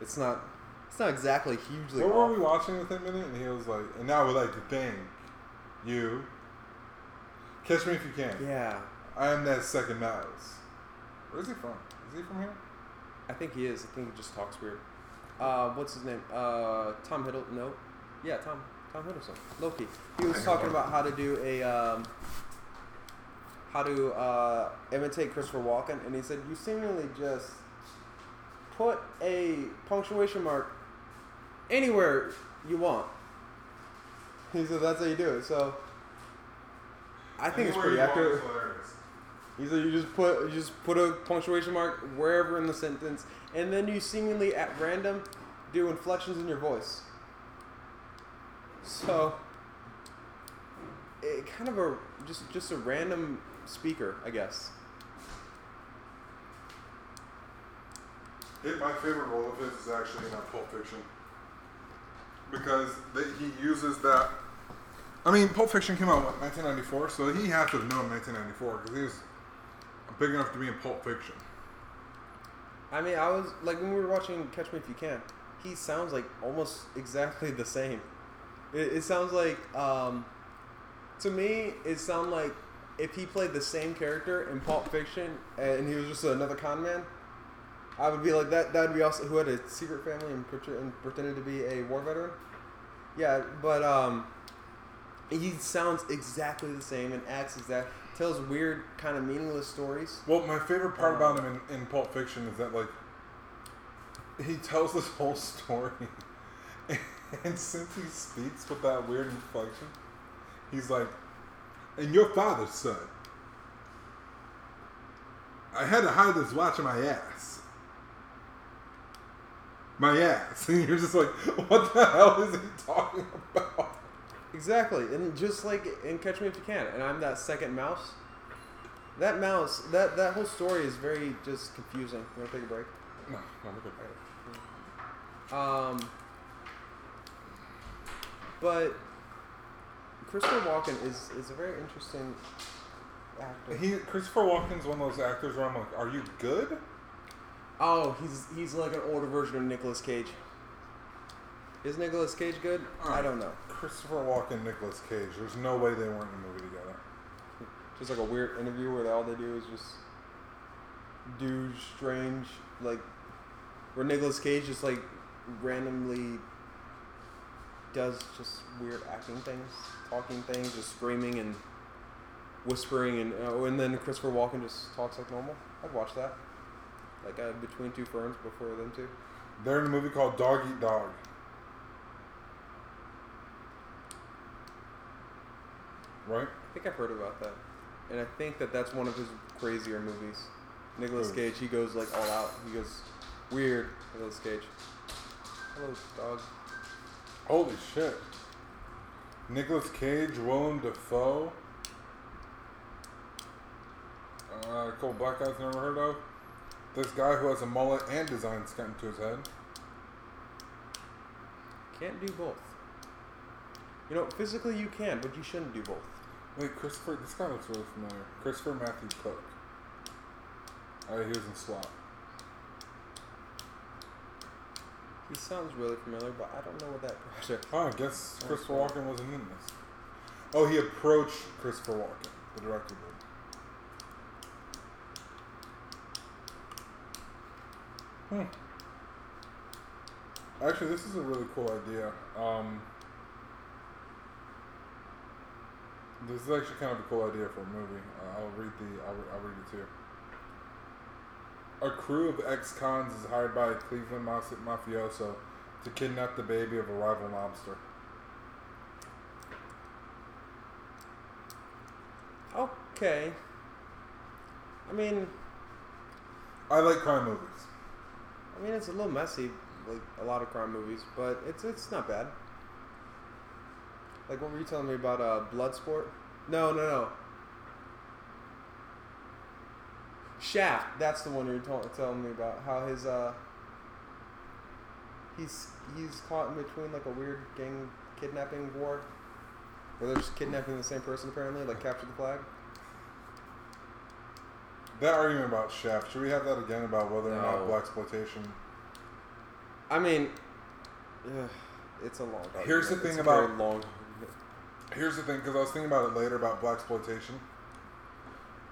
it's not it's not exactly hugely. what off. were we watching with him in it? And he was like, and now we're like to thank you. Catch me if you can. Yeah, I am that second mouse. Where's he from? Is he from here? I think he is. I think he just talks weird. Uh, what's his name? Uh, Tom Hiddle? No, yeah, Tom Tom Hiddleston. Loki. He was talking about how to do a um, how to uh, imitate Christopher Walken, and he said you seemingly just put a punctuation mark anywhere you want. He said that's how you do it. So I think it's pretty accurate. He said you just put you just put a punctuation mark wherever in the sentence, and then you seemingly at random do inflections in your voice. So, it kind of a just just a random speaker, I guess. It, my favorite role of his is actually in uh, Pulp Fiction because he uses that. I mean, Pulp Fiction came out in 1994, so he had to have known 1994 because he was big enough to be in Pulp Fiction. I mean, I was like when we were watching Catch Me If You Can. He sounds like almost exactly the same. It, it sounds like um, to me, it sounds like if he played the same character in Pulp Fiction and he was just another con man. I would be like that. That'd be also who had a secret family and, pretend, and pretended to be a war veteran. Yeah, but um, he sounds exactly the same and acts exact. Tells weird, kind of meaningless stories. Well, my favorite part about um, him in, in Pulp Fiction is that like he tells this whole story, and since he speaks with that weird inflection, he's like, "And your father's son." I had to hide this watch in my ass. My ass. And you're just like, what the hell is he talking about? Exactly, and just like in Catch Me If You Can, and I'm that second mouse. That mouse, that that whole story is very just confusing. You want to take a break? No, no, we're good. Um, but Christopher Walken is is a very interesting actor. He Christopher Walken's one of those actors where I'm like, are you good? oh, he's he's like an older version of Nicolas Cage. Is Nicolas Cage good? I don't know. Christopher Walken, Nicolas Cage. There's no way they weren't in a movie together. Just like a weird interview where all they do is just do strange, like, where Nicolas Cage just like randomly does just weird acting things, talking things, just screaming and whispering, and uh, and then Christopher Walken just talks like normal. I'd watch that. Like uh, between two ferns before them two. They're in a movie called Dog Eat Dog. Right? I think I've heard about that, and I think that that's one of his crazier movies. Nicolas Ooh. Cage, he goes like all out. He goes weird. Nicolas Cage. Hello, dog. Holy shit. Nicolas Cage, Willem Dafoe. Uh, a couple black guys never heard of. This guy who has a mullet and designs cut into his head. Can't do both. You know, physically you can, but you shouldn't do both. Wait, Christopher, this guy looks really familiar. Christopher Matthew Cook. Oh, he was in SWAT. He sounds really familiar, but I don't know what that project. Oh, I guess Oh, Christopher. Walken wasn't in this. Oh, he approached Christopher Walken, the director did. Hmm. Actually, this is a really cool idea. Um, this is actually kind of a cool idea for a movie. Uh, I'll read the. I'll, I'll read it to you. A crew of ex-cons is hired by a Cleveland maf- mafioso to kidnap the baby of a rival mobster. Okay. I mean, I like crime movies. I mean it's a little messy, like a lot of crime movies, but it's it's not bad. Like what were you telling me about uh, Bloodsport? No, no, no. Shaft. That's the one you're t- telling me about. How his uh. He's he's caught in between like a weird gang kidnapping war, where they're just kidnapping the same person apparently, like capture the flag. That argument about Shaft, should we have that again about whether or not No. black exploitation? I mean, ugh, it's a long. Argument. Here's the It's thing a very about- long. Here's the thing, because I was thinking about it later about black exploitation.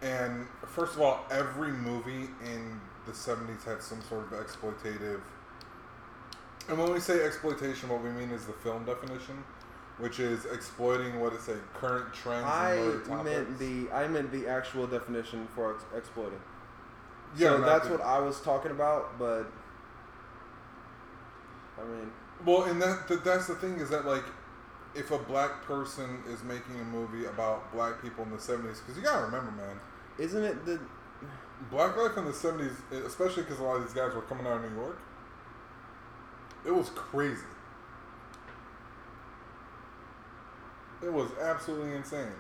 And first of all, every movie in the '70s had some sort of exploitative. And when we say exploitation, what we mean is the film definition, which is exploiting what is a current trends I and related topics. meant the I meant the actual definition for ex- exploiting. yeah, so that's what I was talking about, but I mean, Well, and that, that that's the thing is that like, if a black person is making a movie about black people in the '70s, because you gotta remember, man, isn't it the black life in the '70s, especially because a lot of these guys were coming out of New York, it was crazy. It was absolutely insane.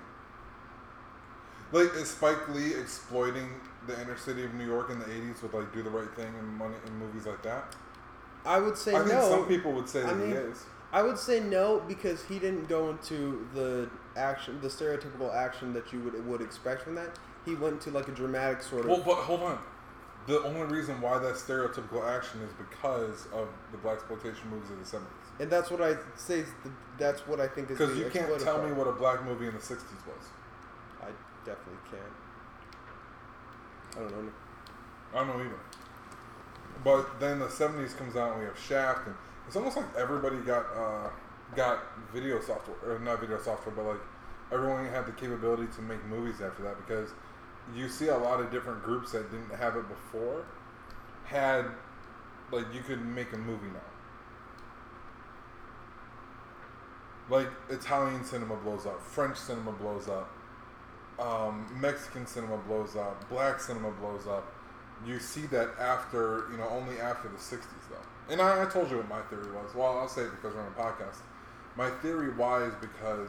Like is Spike Lee exploiting the inner city of New York in the '80s with like "Do the Right Thing" and money and movies like that? I would say I think no. some people would say I that he is. I would say no because he didn't go into the action, the stereotypical action that you would would expect from that. He went to like a dramatic sort of. Well, but hold on. The only reason why that stereotypical action is because of the black exploitation movies of the '70s. and that's what I say. Is the, that's what I think is Because you can't tell part. me what a black movie in the '60s was. I definitely can't. I don't know. I don't know either. But then the '70s comes out and we have Shaft, and it's almost like everybody got uh, got video software, or not video software, but like everyone had the capability to make movies after that because you see a lot of different groups that didn't have it before had like you could make a movie now. Like Italian cinema blows up, French cinema blows up, um, Mexican cinema blows up, Black cinema blows up. You see that after you know only after the '60s though. And I, I told you what my theory was. Well, I'll say it because we're on a podcast. My theory why is because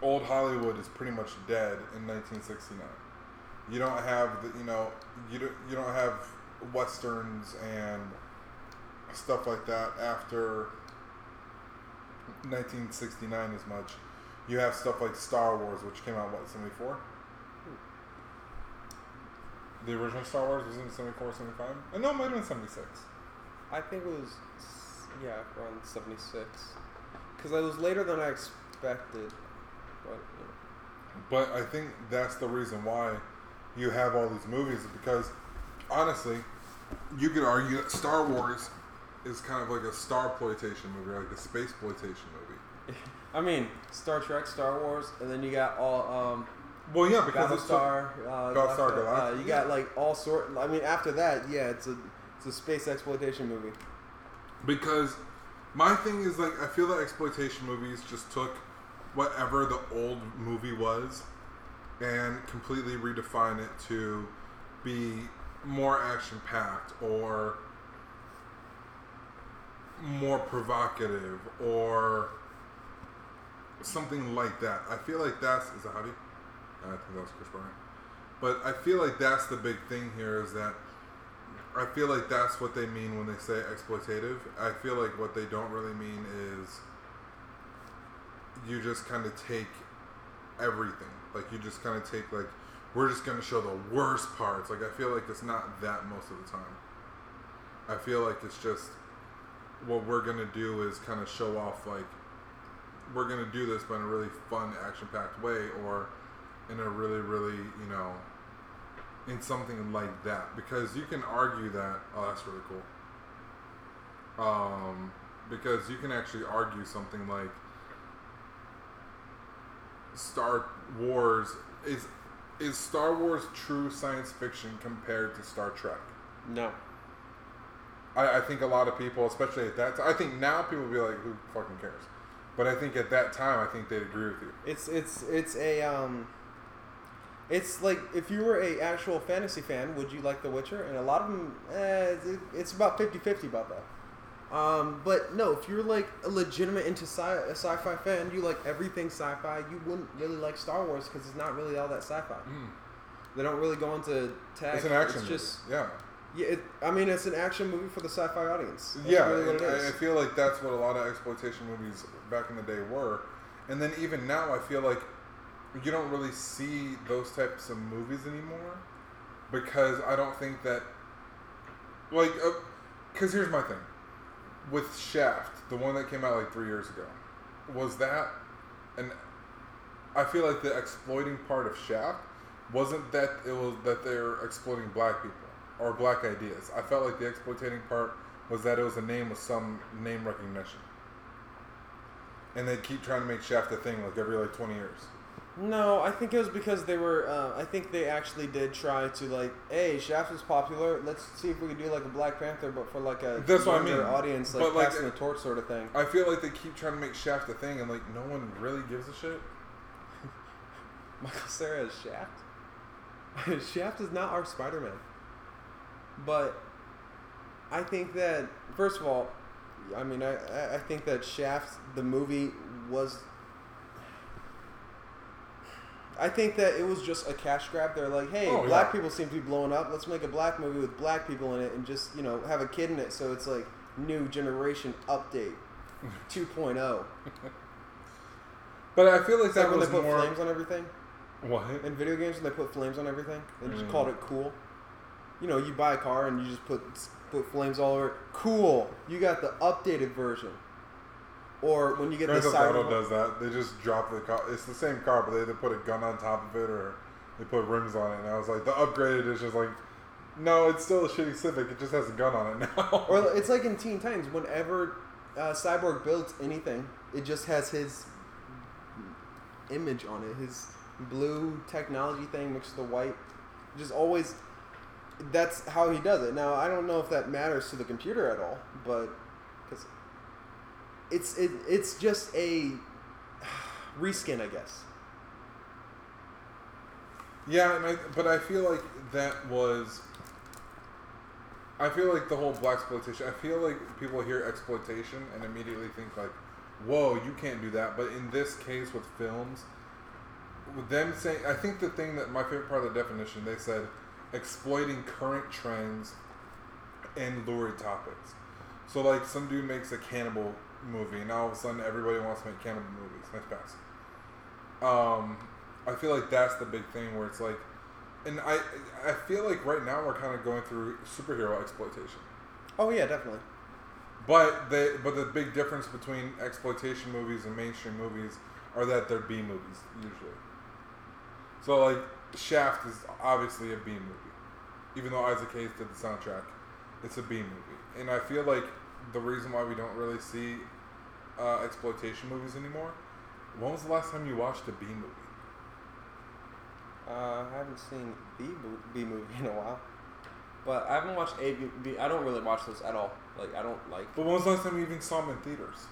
old Hollywood is pretty much dead in 1969. You don't have the you know you don't you don't have westerns and stuff like that after 1969 as much. You have stuff like Star Wars, which came out what 74. The original Star Wars was in 74, 75? Uh, no, it might have been 76. I think it was yeah around seventy six because it was later than I expected. But you know. But I think that's the reason why you have all these movies is because honestly, you could argue that Star Wars is kind of like a star exploitation movie, like a space exploitation movie. I mean, Star Trek, Star Wars, and then you got all um, Well, yeah, because it's Battlestar. Uh, Battlestar Galactica. Uh, you got like all sort. I mean, after that, yeah, it's a it's a space exploitation movie. because my thing is like I feel that exploitation movies just took whatever the old movie was and completely redefine it to be more action packed or more provocative or something like that. I feel like that's is that Javi? I think that was Chris Bryant. But I feel like that's the big thing here is that I feel like that's what they mean when they say exploitative. I feel like what they don't really mean is you just kind of take everything. Like you just kind of take like we're just going to show the worst parts. Like I feel like it's not that most of the time. I feel like it's just what we're going to do is kind of show off like we're going to do this but in a really fun action-packed way or in a really really, you know, in something like that because you can argue that oh that's really cool um, because you can actually argue something like Star Wars is is Star Wars true science fiction compared to Star Trek No. I, I think a lot of people especially at that time I think now people will be like who fucking cares but I think at that time I think they'd agree with you It's it's it's a um. It's like if you were a actual fantasy fan, would you like The Witcher? And a lot of them, eh, it's- about 50-50 about that. Um, but no, if you're like a legitimate into sci- a sci-fi fan, you like everything sci-fi. You wouldn't really like Star Wars because it's not really all that sci-fi. They don't really go into tech. it's an action It's movie. just yeah yeah. It, I mean, it's an action movie for the sci-fi audience. That's yeah, really what it. I, I feel like that's what a lot of exploitation movies back in the day were, and then even now I feel like you don't really see those types of movies anymore because I don't think that like uh, because here's my thing with Shaft, the one that came out like three years ago, was that and I feel like the exploiting part of Shaft wasn't that it was that they're exploiting black people or black ideas. I felt like the exploiting part was that it was a name with some name recognition. And they keep trying to make Shaft a thing like every like twenty years. No, I think it was because they were. Uh, I think they actually did try to like, hey, Shaft is popular. Let's see if we can do like a Black Panther, but for like a That's what I mean. audience, like But, like, passing the torch sort of thing. I feel like they keep trying to make Shaft a thing and like no one really gives a shit. Michael Cera is Shaft. Shaft is not our Spider Man. But I think that first of all, I mean, I- I think that Shaft the movie was. I think that it was just a cash grab. They're like, hey, Oh, black yeah. people seem to be blowing up. Let's make a black movie with black people in it and just, you know, have a kid in it. So it's like new generation update 2.0. But I feel like It's like that when they put more. flames on everything. What? In video games, when they put flames on everything, they just Mm. called it cool. You know, you buy a car and you just put put flames all over it. Cool. You got the updated version. Or when you get Grand the Theft Auto does that. They just drop the car. It's the same car, but they either put a gun on top of it or they put rims on it. And I was like, the upgraded is just like, no, it's still a shitty Civic. It just has a gun on it now. Or it's like in Teen Titans. Whenever uh, Cyborg builds anything, it just has his image on it. His blue technology thing mixed with the white. Just always. That's how he does it. Now I don't know if that matters to the computer at all, but because it's it, it's just a reskin, I guess. Yeah, and I, but I feel like that was. I feel like the whole black exploitation. I feel like people hear exploitation and immediately think like, "Whoa, you can't do that." But in this case with films, with them saying, I think the thing that my favorite part of the definition they said, exploiting current trends and lurid topics. So like some dude makes a cannibal movie, and all of a sudden everybody wants to make cannibal movies. Nice pass. Um, I feel like that's the big thing where it's like, and I I feel like right now we're kind of going through superhero exploitation. Oh yeah, definitely. But they but the big difference between exploitation movies and mainstream movies are that they're B movies usually. So like Shaft is obviously a B movie, even though Isaac Hayes did the soundtrack. It's a B movie, and I feel like the reason why we don't really see uh, exploitation movies anymore. When was the last time you watched a B movie? Uh, I haven't seen B B movie in a while, but I haven't watched A B. B I don't really watch those at all. Like I don't like. But when was the last time you even saw them in theaters?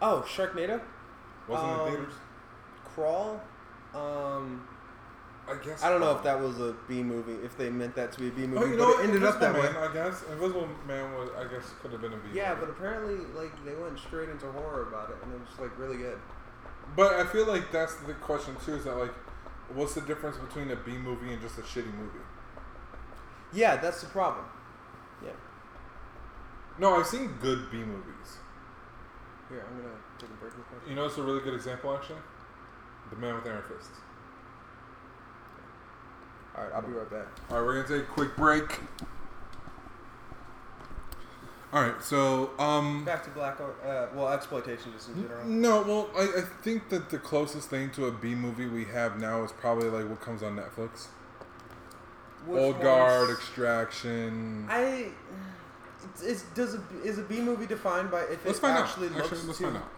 Oh, Sharknado, Wasn't Um, in theaters? Crawl. Um, I guess. I don't know if that was a B movie. If they meant that to be a B oh, movie, Oh, you but know, it ended up Invisible that Man, way. I guess Invisible Man was, I guess, could have been a B. Yeah, movie. but apparently, like they went straight into horror about it, and it was like really good. But I feel like that's the question too. Is that like, what's the difference between a B movie and just a shitty movie? Yeah, that's the problem. Yeah. No, I've seen good B movies. Here, I'm gonna take a break real quick. You know, it's a really good example actually. The Man with Iron Fists. All right, I'll be right back. All right, we're gonna take a quick break. All right, so um, Back to black. Uh, well, exploitation just in general. no, well, I, I think that the closest thing to a B movie we have now is probably like what comes on Netflix. Which Old Guard, Extraction. I. It's, does a, is a B movie defined by if let's it find actually out. looks Actually, let's to find out.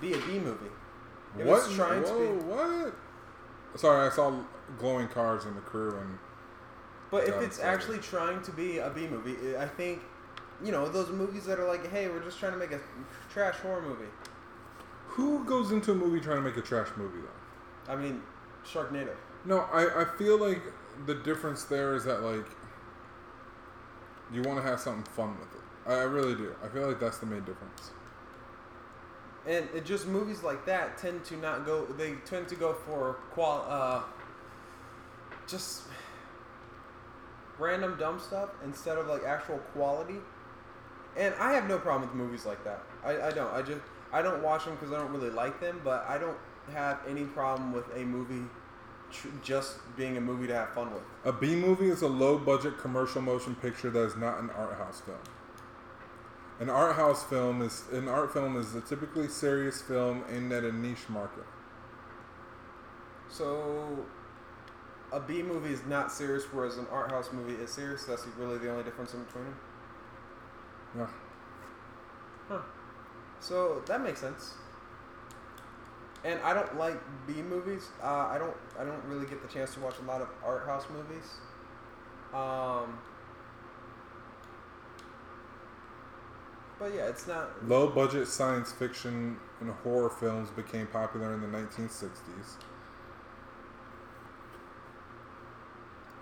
be a B movie? If what? it's trying to Whoa, be- what? Sorry, I saw glowing cars and the crew, and But if it's actually trying to be a B movie, I think, you know, those movies that are like, hey, we're just trying to make a trash horror movie. who goes into a movie trying to make a trash movie though? I mean, Sharknado. No, I, I feel like the difference there is that like you want to have something fun with it. I, I really do. I feel like that's the main difference. And it just movies like that tend to not go. They tend to go for qual. Uh, just random dumb stuff instead of like actual quality. And I have no problem with movies like that. I, I don't. I just I don't watch them because I don't really like them. But I don't have any problem with a movie tr- just being a movie to have fun with. A B movie is a low budget commercial motion picture that is not an art house film. An art house film is an art film is a typically serious film aimed at a niche market. So, a B movie is not serious, whereas an art house movie is serious. That's really the only difference in between them. Yeah. Huh. So that makes sense. And I don't like B movies. Uh, I don't. I don't really get the chance to watch a lot of art house movies. Um. But yeah, it's not. Low budget science fiction and horror films became popular in the 1960s.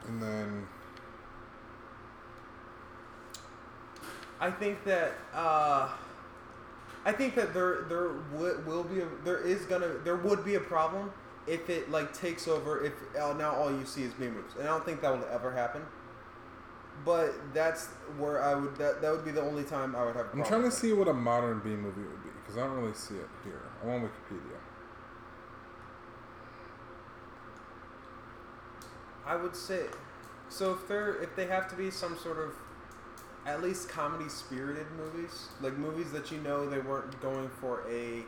And then I think that. Uh, I think that there there would will be a, there is gonna there would be a problem if it like takes over, if uh, now all you see is B movies, and I don't think that will ever happen. But that's where I would that that would be the only time I would have. I'm trying to see what a modern B movie would be because I don't really see it here. I'm on Wikipedia. I would say, so if they're if they have to be some sort of, at least comedy spirited movies, like movies that you know they weren't going for a.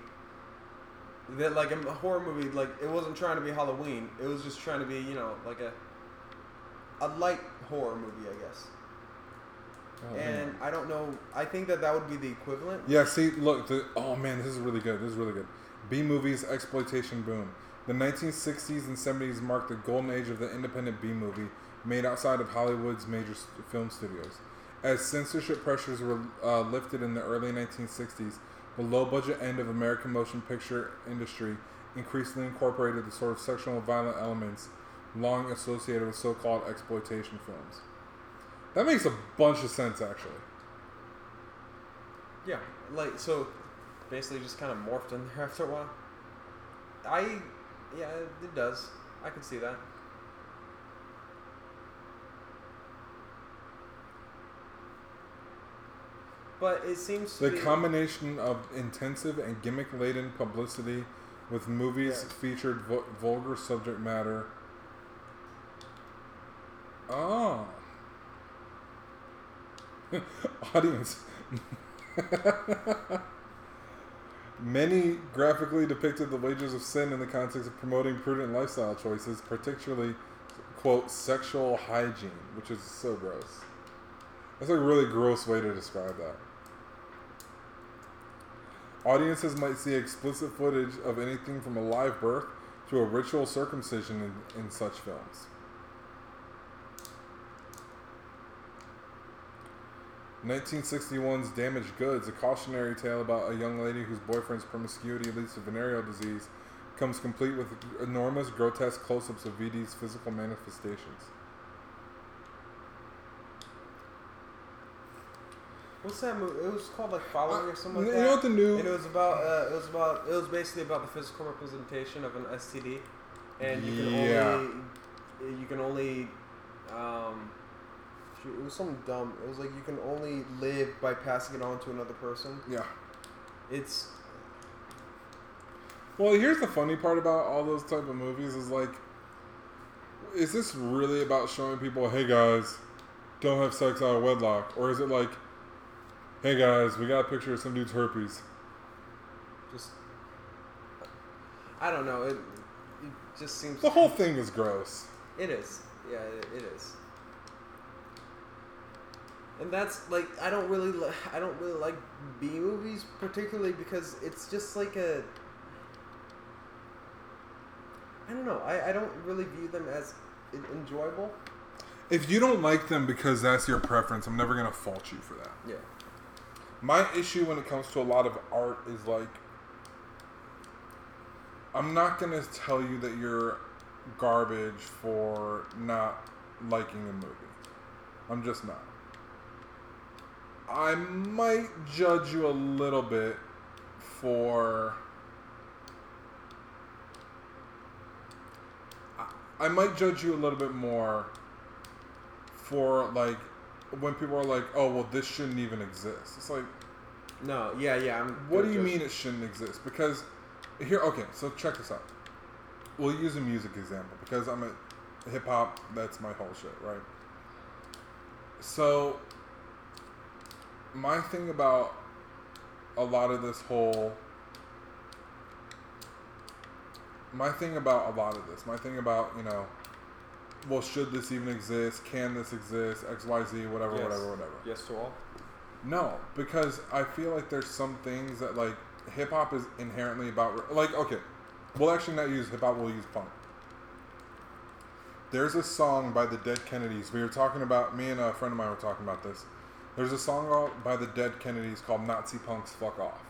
That like a horror movie, like it wasn't trying to be Halloween. It was just trying to be, you know, like a. A light horror movie, I guess. Oh, and on. I don't know. I think that that would be the equivalent. Yeah, see, look, the, oh man, this is really good. This is really good. B movies exploitation boom. The 1960s and 70s marked the golden age of the independent B movie made outside of Hollywood's major film studios. As censorship pressures were uh, lifted in the early 1960s, the low budget end of American motion picture industry increasingly incorporated the sort of sexual and violent elements long associated with so called exploitation films. That makes a bunch of sense, actually. Yeah, like so, basically just kind of morphed in there after a while. I, yeah, it does. I can see that. But it seems to The combination of intensive and gimmick laden publicity with movies Yeah. featured vu- vulgar subject matter. Oh. Audience. Many graphically depicted the wages of sin in the context of promoting prudent lifestyle choices, particularly, quote, sexual hygiene, which is so gross. That's a really gross way to describe that. Audiences might see explicit footage of anything from a live birth to a ritual circumcision in, in such films. Nineteen sixty one's Damaged Goods, a cautionary tale about a young lady whose boyfriend's promiscuity leads to venereal disease, comes complete with enormous, grotesque close ups of VD's physical manifestations. what's that movie? It was called like Following or something like you that. know what the new. And it was about uh, it was about it was basically about the physical representation of an STD, and you can Yeah. only you can only um, it was something dumb. It was like you can only live by passing it on to another person. yeah. It's Well, here's the funny part about all those type of movies is like, is this really about showing people, hey guys, don't have sex out of wedlock, or is it like, hey guys, we got a picture of some dude's herpes? just I don't know. It it just seems The whole thing is gross. It is. Yeah, it, it is. And that's like I don't really li- I don't really like B movies particularly because it's just like a I don't know. I, I don't really view them as en- enjoyable. If you don't like them because that's your preference, I'm never gonna fault you for that. Yeah. My issue when it comes to a lot of art is like, I'm not gonna tell you that you're garbage for not liking a movie. I'm just not. I might judge you a little bit for. I- might judge you a little bit more for like when people are like, "Oh, well, this shouldn't even exist." It's like, No. Yeah. Yeah. I'm. what do you mean it shouldn't exist? Because here, okay, so check this out. We'll use a music example because I'm a hip hop. That's my whole shit, right? So my thing about a lot of this whole my thing about a lot of this, my thing about you know, well, should this even exist? Can this exist? X, Y, Z, whatever, Yes. whatever, whatever. Yes to all. No, because I feel like there's some things that like hip hop is inherently about. Like, okay, we'll actually not use hip hop. We'll use punk. There's a song by the Dead Kennedys. We were talking about. Me and a friend of mine were talking about this. There's a song by the Dead Kennedys called "Nazi Punks Fuck Off,"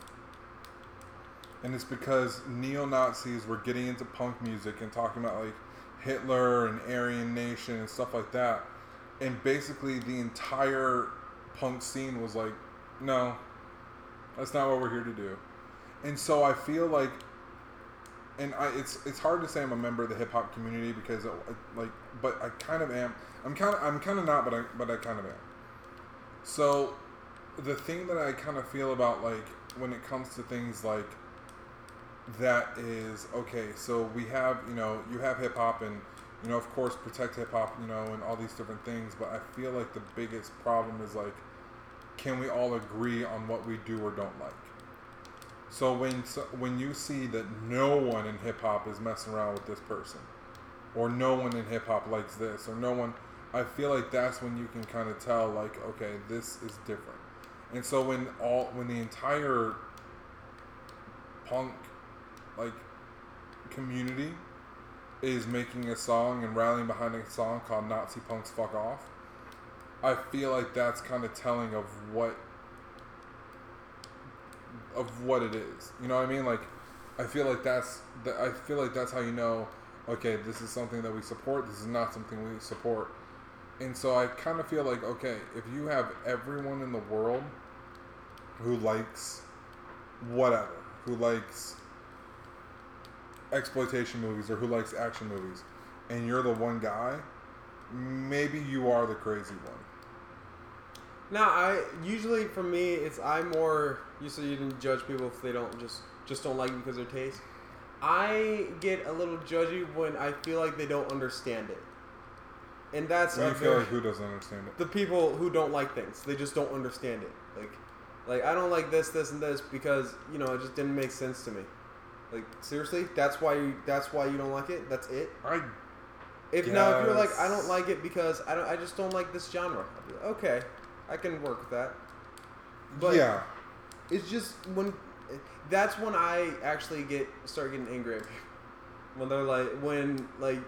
and it's because neo Nazis were getting into punk music and talking about like Hitler and Aryan Nation and stuff like that, and basically the entire punk scene was like, no, that's not what we're here to do. And so I feel like and I it's it's hard to say I'm a member of the hip hop community because uh, like, but I kind of am. I'm kind of I'm kind of not, but I but I kind of am. So, the thing that I kind of feel about like when it comes to things like that is okay. So we have you know you have hip hop and you know of course protect hip hop you know and all these different things, but I feel like the biggest problem is like can we all agree on what we do or don't like? So when so when you see that no one in hip hop is messing around with this person, or no one in hip hop likes this, or no one, I feel like that's when you can kind of tell like okay this is different. And so when all when the entire punk like community is making a song and rallying behind a song called Nazi Punks Fuck Off, I feel like that's kind of telling of what of what it is. You know what I mean? Like, I feel like that's that. I feel like that's how you know. Okay, this is something that we support. This is not something we support. And so I kind of feel like okay, if you have everyone in the world who likes whatever, who likes exploitation movies or who likes action movies, and you're the one guy, maybe you are the crazy one. Now, I usually for me, it's I more you so you didn't judge people if they don't just just don't like because of their taste. I get a little judgy when I feel like they don't understand it, and that's a feel like who doesn't understand it? the people who don't like things. They just don't understand it. Like, like I don't like this, this, and this because you know it just didn't make sense to me. Like seriously, that's why you that's why you don't like it. That's it. I If now if you're like I don't like it because I don't I just don't like this genre. Like, okay, I can work with that. But yeah. it's just when that's when I actually get start getting angry at people. when they're like when like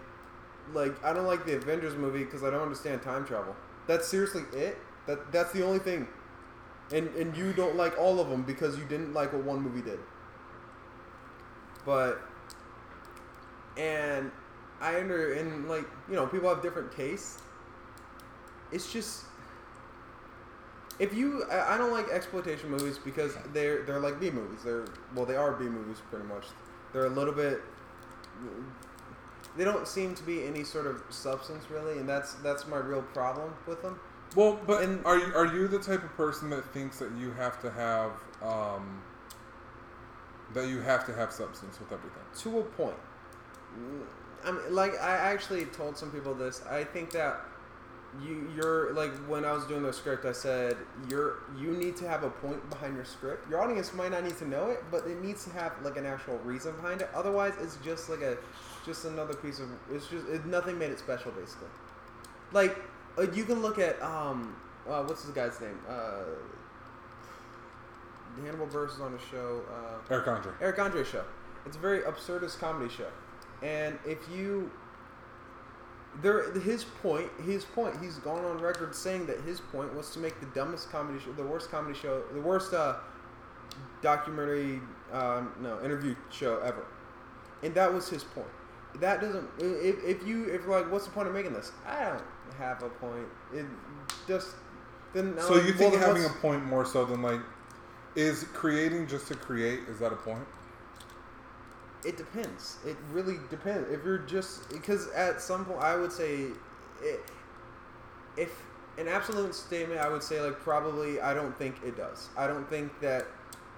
like I don't like the Avengers movie because I don't understand time travel. That's seriously it. That that's the only thing. And and you don't like all of them because you didn't like what one movie did. But and I under and like you know people have different tastes. It's just if you I, I don't like exploitation movies because they're they're like B movies. They're well they are B movies pretty much. They're a little bit they don't seem to be any sort of substance really and that's that's my real problem with them. Well, but And- are you, are you the type of person that thinks that you have to have um, that you have to have substance with everything? to a point. Mm, I mean, like I actually told some people this. I think that you you're like when I was doing the script, I said you're you need to have a point behind your script. Your audience might not need to know it, but it needs to have like an actual reason behind it. Otherwise, it's just like a just another piece of it's just it, nothing made it special basically. Like uh, you can look at um uh, what's this guy's name uh. Hannibal Buress is on the show. Uh, Eric Andre. Eric Andre show. It's a very absurdist comedy show, and if you there his point his point he's gone on record saying that his point was to make the dumbest comedy show the worst comedy show the worst uh, documentary um, no interview show ever and that was his point that doesn't if, if you if you're like what's the point of making this i don't have a point it just then So uh, you think well, having a point more so than like is creating just to create? Is that a point? It depends. It really depends. If you're just because at some point I would say, it, if an absolute statement, I would say like probably I don't think it does. I don't think that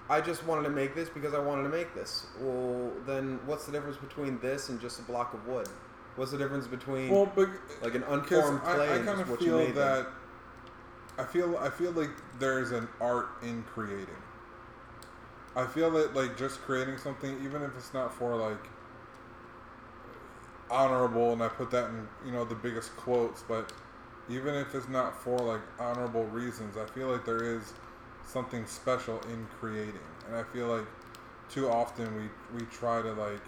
I just wanted to make this because I wanted to make this. Well, then what's the difference between this and just a block of wood? What's the difference between Well, but like an uh, because unformed I, clay I and kind of feel that I feel I feel like there's an art in creating. I feel that like just creating something, even if it's not for like honorable, and I put that in you know the biggest quotes, but even if it's not for like honorable reasons, I feel like there is something special in creating, and I feel like too often we we try to like.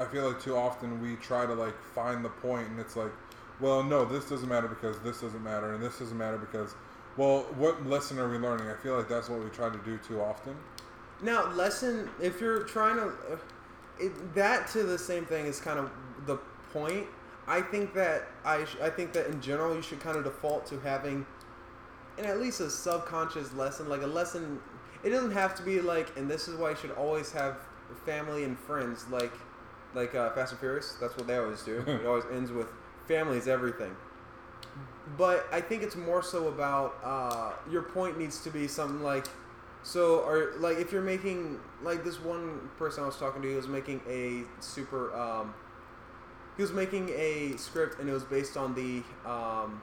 I feel like too often we try to like find the point, and it's like, well, no, this doesn't matter because this doesn't matter, and this doesn't matter because, well, what lesson are we learning? I feel like that's what we try to do too often. Now, lesson if you're trying to, uh, it, that to the same thing is kind of the point. I think that I sh- I think that in general you should kind of default to having, and at least a subconscious lesson, like a lesson. It doesn't have to be like, and this is why you should always have family and friends, like like uh, Fast and Furious. That's what they always do. it always ends with family is everything. But I think it's more so about uh, your point needs to be something like so or like if you're making like this one person I was talking to he was making a super um, he was making a script and it was based on the um,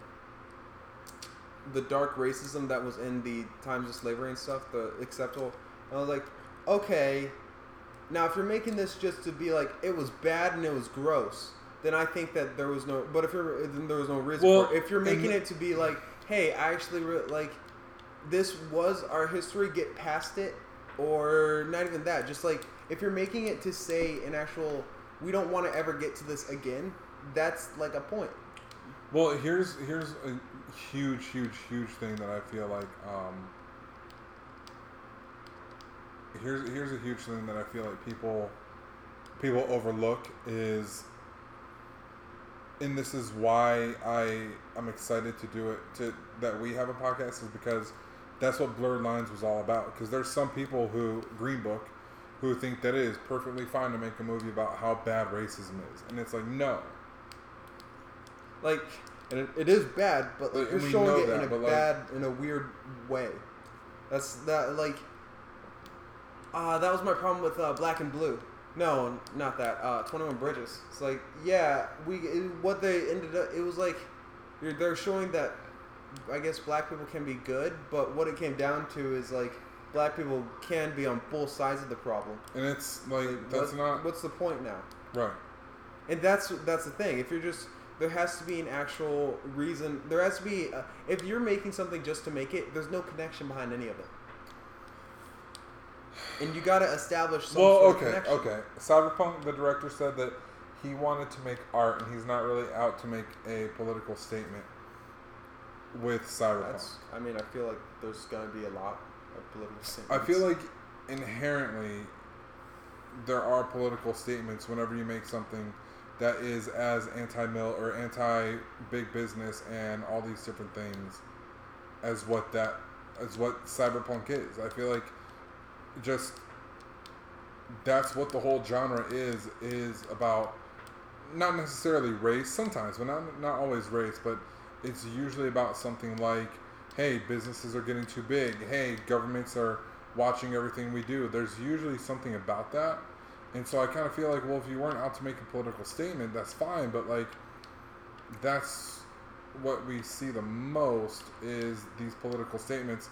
the dark racism that was in the times of slavery and stuff, the acceptable. And I was like, okay, now if you're making this just to be like it was bad and it was gross, then I think that there was no. But if you're then there was no reason. Well. If you're making the- it to be like, hey, I actually re- like this was our history. Get past it, or not even that. Just like if you're making it to say an actual, we don't want to ever get to this again. That's like a point. Well, here's here's a huge, huge, huge thing that I feel like. Um, here's here's a huge thing that I feel like people people overlook is, and this is why I I'm excited to do it. To that we have a podcast is because that's what Blurred Lines was all about. Because there's some people who Green Book who think that it is perfectly fine to make a movie about how bad racism is, and it's like no. Like, and it, it is bad, but like you're showing it that, in a but, like- bad, in a weird way. That's that like. Uh, that was my problem with uh, Black and Blue. No, not that. Uh, Twenty One Bridges. It's like, yeah, we it, what they ended up. It was like they're showing that I guess black people can be good, but what it came down to is like black people can be on both sides of the problem. And it's like Like, that's what- not What's the point now? right. And that's that's the thing. If you're just there has to be an actual reason. There has to be uh, if you're making something just to make it. There's no connection behind any of it. And you got to establish some Well, sort okay, of connection. okay. Cyberpunk, the director said that he wanted to make art, and he's not really out to make a political statement with Cyberpunk. That's. I mean, I feel like there's gonna be a lot of political. Statements. I feel like inherently there are political statements whenever you make something that is as anti-mill or anti-big business and all these different things as what that as what cyberpunk is. I feel like just that's what the whole genre is is about not necessarily race sometimes but not not always race but it's usually about something like hey businesses are getting too big hey governments are watching everything we do. There's usually something about that and so i kind of feel like well if you weren't out to make a political statement that's fine but like that's what we see the most is these political statements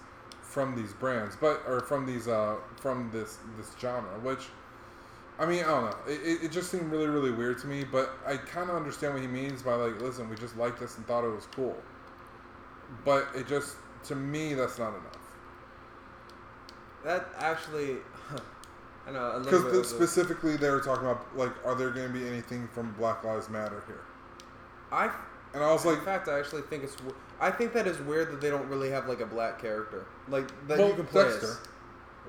from these brands but or from these uh from this this genre which I mean, I don't know. It, it, just seemed really, really weird to me, but I kind of understand what he means by, like, listen, we just liked this and thought it was cool. But it just, to me, that's not enough. that actually. I know a little Because bit. of the- specifically, they were talking about, like, are there going to be anything from Black Lives Matter here? I And I was like, in fact, I actually think it's. I think that is weird that they don't really have like a black character, like that well, you can play Dexter. as.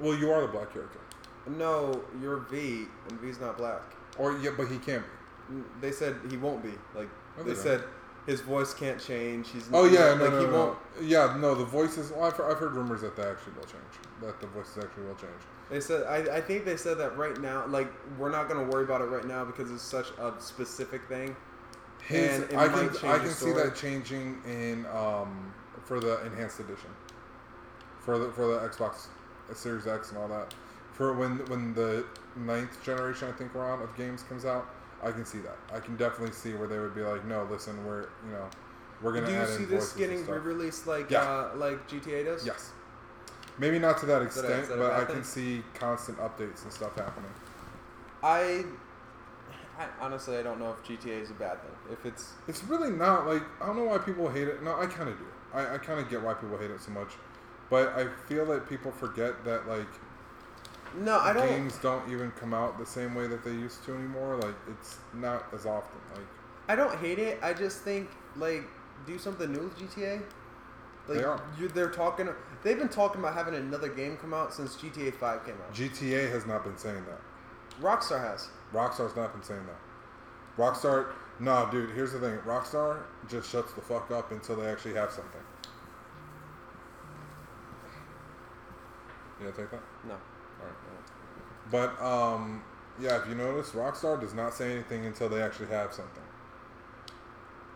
Well, you are the black character. No, you're V, and V's not black. Or, yeah, but he can be. They said he won't be. Like No, they they said, his voice can't change. He's Oh, yeah, no, like no, he no, won't. Yeah, no, the voices, well, I've, I've heard rumors that that actually will change. That the voices actually will change. They said I, I think they said that right now. Like we're not gonna worry about it right now because it's such a specific thing. His, And I can I can see that changing in um, for the enhanced edition, for the for the Xbox Series X and all that. For when when the ninth generation I think we're on of games comes out, I can see that. I can definitely see where they would be like, no, listen, we're you know, we're gonna Do you see this getting re-released like Yeah. uh, like GTA does? Yes. Maybe not to that extent, that a but I can see constant updates and stuff happening. I, I honestly I don't know if GTA is a bad thing. If it's It's really not like I don't know why people hate it. No, I kind of do. I, I kind of get why people hate it so much, but I feel that people forget that like no, I don't. games don't even come out the same way that they used to anymore. Like it's not as often. Like I don't hate it. I just think like do something new with GTA. Like They are. You, they're talking. They've been talking about having another game come out since GTA Five came out. GTA has not been saying that. Rockstar has. Rockstar's not been saying that. Rockstar, nah, dude. Here's the thing. Rockstar just shuts the fuck up until they actually have something. Yeah, take that. No. All right. But um, yeah, if you notice, Rockstar does not say anything until they actually have something.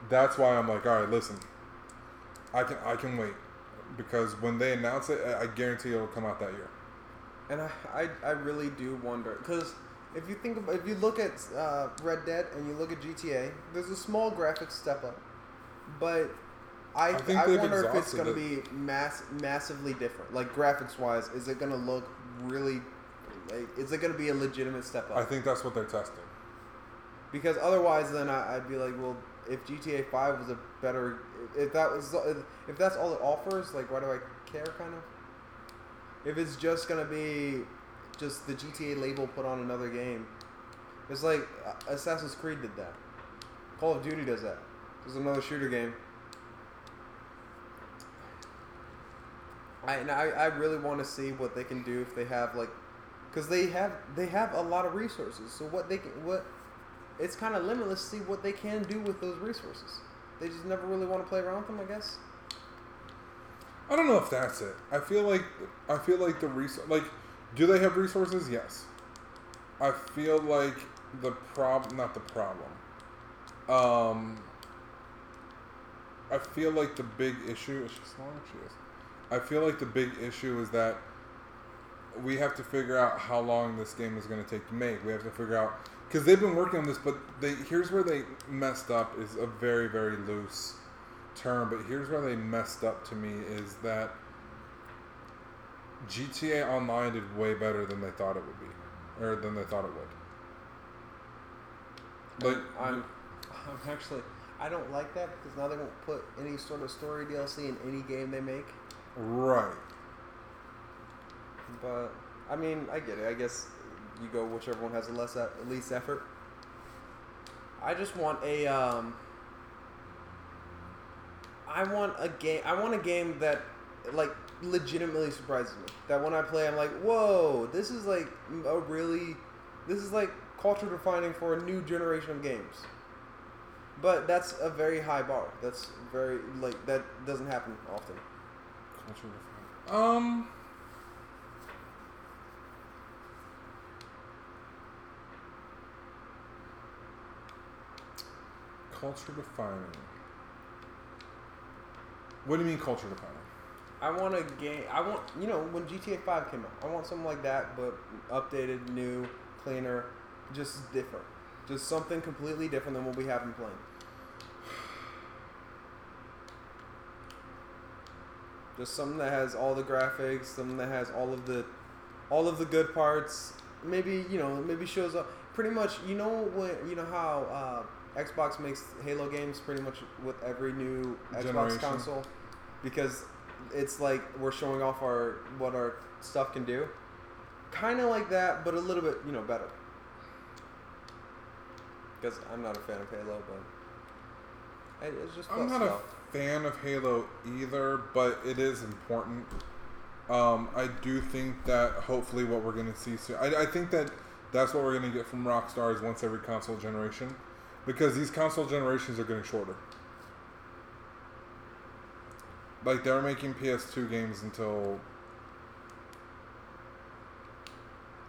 That's why I'm like, all right, listen, I can I can wait because when they announce it, I I guarantee it'll come out that year. And I, I, I really do wonder because if you think about if you look at uh, Red Dead and you look at GTA, there's a small graphics step up, but I I I, wonder if it's going to be mass massively different. Like graphics wise, is it going to look really? Like, is it going to be a legitimate step up? I think that's what they're testing. Because otherwise, then I, I'd be like, well, if GTA Five was a better, if that was, if that's all it offers, like, why do I care? Kind of. If it's just gonna be just the GTA label put on another game, it's like uh, Assassin's Creed did that. Call of Duty does that. There's another shooter game. I and I, I really want to see what they can do if they have like, because they have they have a lot of resources. So what they can what, it's kind of limitless. to See what they can do with those resources. They just never really want to play around with them. I guess. I don't know if that's it. I feel like I feel like the res like do they have resources? Yes. I feel like the problem, not the problem. Um I feel like the big issue is smaller? She is. I feel like the big issue is that we have to figure out how long this game is going to take to make. We have to figure out because they've been working on this, but they here's where they messed up is a very very loose term, but here's where they messed up to me is that GTA Online did way better than they thought it would be, or than they thought it would. Like I'm, I'm actually, I don't like that because now they won't put any sort of story DLC in any game they make. right, But I mean, I get it. I guess you go whichever one has the less at least effort. I just want a um. I want a game. I want a game that, like, legitimately surprises me. That when I play, I'm like, whoa, this is like a really, this is like culture defining for a new generation of games. But that's a very high bar. That's very like that doesn't happen often. culture defining. Um. Culture defining. What do you mean culture defining? I want a game. I want you know when GTA Five came out. I want something like that, but updated, new, cleaner, just different. Just something completely different than what we have been playing. Just something that has all the graphics, something that has all of the, all of the good parts. Maybe you know, maybe shows up. Pretty much, you know when you know how uh, Xbox makes Halo games pretty much with every new Xbox Generation. console, because it's like we're showing off our what our stuff can do. Kind of like that, but a little bit you know better. Because I'm not a fan of Halo, but it- it's just I'm not stuff. a fan of Halo either, but it is important. Um, I do think that hopefully what we're going to see soon. I, I think that that's what we're going to get from Rockstar is once every console generation, because these console generations are getting shorter. Like they're making PS2 games until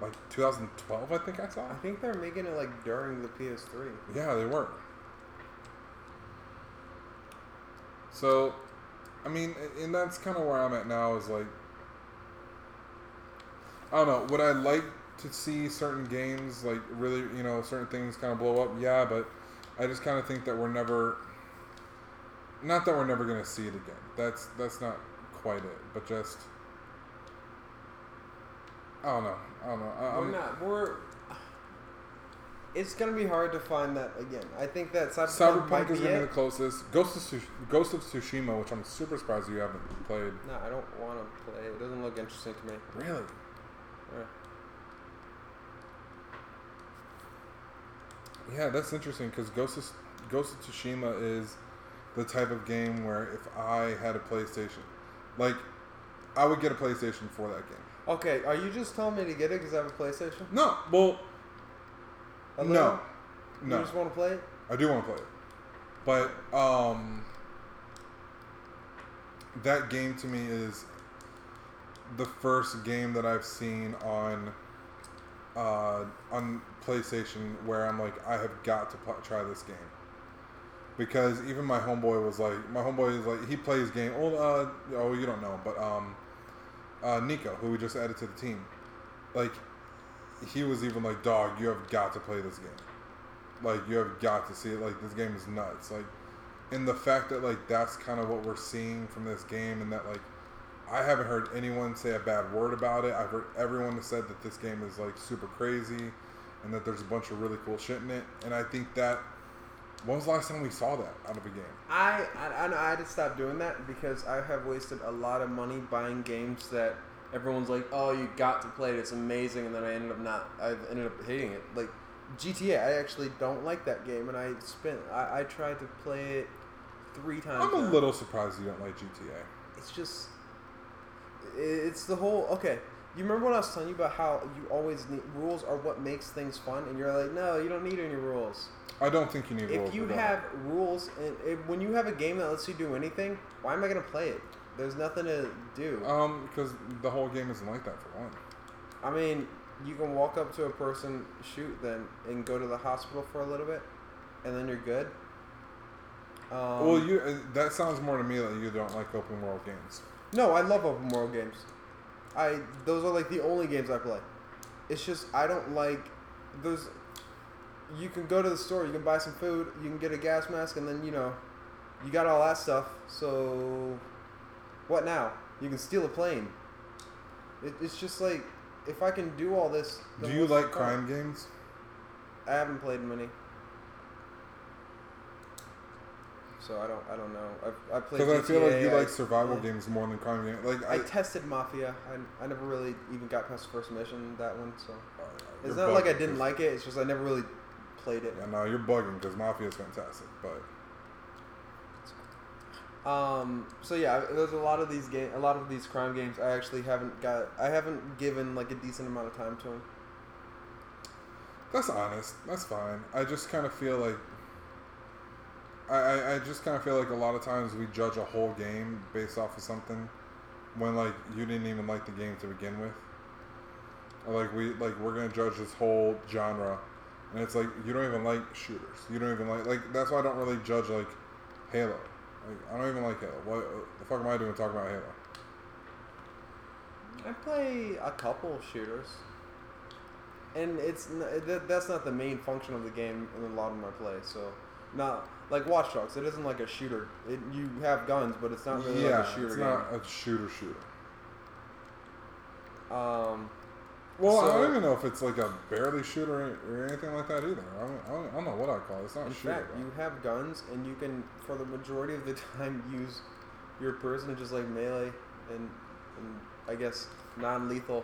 like 2012, I think I saw. I think they're making it like during the PS3. Yeah, they were. So, I mean, and that's kind of where I'm at now. Is like, I don't know. Would I like to see certain games like really, you know, certain things kind of blow up? Yeah, but I just kind of think that we're never. Not that we're never gonna see it again. That's that's not quite it. But just, I don't know. I don't know. I, we're I'm, not. We're. It's gonna be hard to find that again. I think that Cyberpunk, Cyberpunk is be going to be the closest. Ghost of, Tsush- Ghost of Tsushima, which I'm super surprised you haven't played. No, I don't want to play. It doesn't look interesting to me. Really? Yeah. Yeah, that's interesting because Ghost of, Ghost of Tsushima is the type of game where if I had a PlayStation, like, I would get a PlayStation for that game. Okay, are you just telling me to get it because I have a PlayStation? No, well, A no, little? You no. just want to play it? I do want to play it, but um, that game to me is the first game that I've seen on uh, on PlayStation where I'm like, I have got to pl- try this game. Because even my homeboy was like, my homeboy is like, he plays game. Oh, uh, oh, you don't know, but um, uh, Nico, who we just added to the team, like, he was even like, dog, you have got to play this game. Like, you have got to see it. Like, this game is nuts. Like, and the fact that like that's kind of what we're seeing from this game, and that like I haven't heard anyone say a bad word about it. I've heard everyone has said that this game is like super crazy, and that there's a bunch of really cool shit in it. And I think that when was the last time we saw that out of a game? I I, I, know I had to stop doing that because I have wasted a lot of money buying games that everyone's like, oh, you got to play it, it's amazing, and then I ended up not. I ended up hating it. Like GTA, I actually don't like that game, and I spent. I, I tried to play it three times. I'm a now. little surprised you don't like GTA. It's just. It's the whole okay. You remember when I was telling you about how you always need rules are what makes things fun, and you're like, no, you don't need any rules. I don't think you need rules. If you with that. have rules, and if, when you have a game that lets you do anything, why am I gonna play it? There's nothing to do. um, because the whole game isn't like that for one. I mean, you can walk up to a person, shoot them, and go to the hospital for a little bit, and then you're good. Um, well, you uh, that sounds more to me like you don't like open world games. No, I love open world games. I those are like the only games I play. It's just I don't like those. You can go to the store, you can buy some food, you can get a gas mask, and then you know, you got all that stuff. So, what now? You can steal a plane. It, it's just like if I can do all this. Do you like crime games? I haven't played many. So I don't. I don't know. I I played. Because I feel like you GTA, like survival yeah. games more than crime games. Like I I, tested Mafia. I, I never really even got past the first mission that one. So you're it's not like I didn't like it. It's just I never really played it. Yeah, no, you're bugging because Mafia is fantastic, but Um. So yeah, there's a lot of these game, a lot of these crime games. I actually haven't got. I haven't given like a decent amount of time to them. that's honest. That's fine. I just kind of feel like I, I, just kind of feel like a lot of times we judge a whole game based off of something when like you didn't even like the game to begin with. Like we like we're gonna judge this whole genre, and it's like you don't even like shooters. You don't even like like that's why I don't really judge like Halo. Like I don't even like Halo. What the fuck am I doing talking about Halo? I play a couple shooters, and it's that, that's not the main function of the game in a lot of my play. So, not like Watch Dogs. It isn't like a shooter. It, you have guns, but it's not really yeah, like a shooter it's game. not a shooter shooter. Um, Well, I So- don't even know if it's like a barely shooter or anything like that either. I don't, I don't, I don't know what I call it. It's not in a shooter. fact, you have guns, and you can, for the majority of the time, use your person just like melee and, and I guess non-lethal,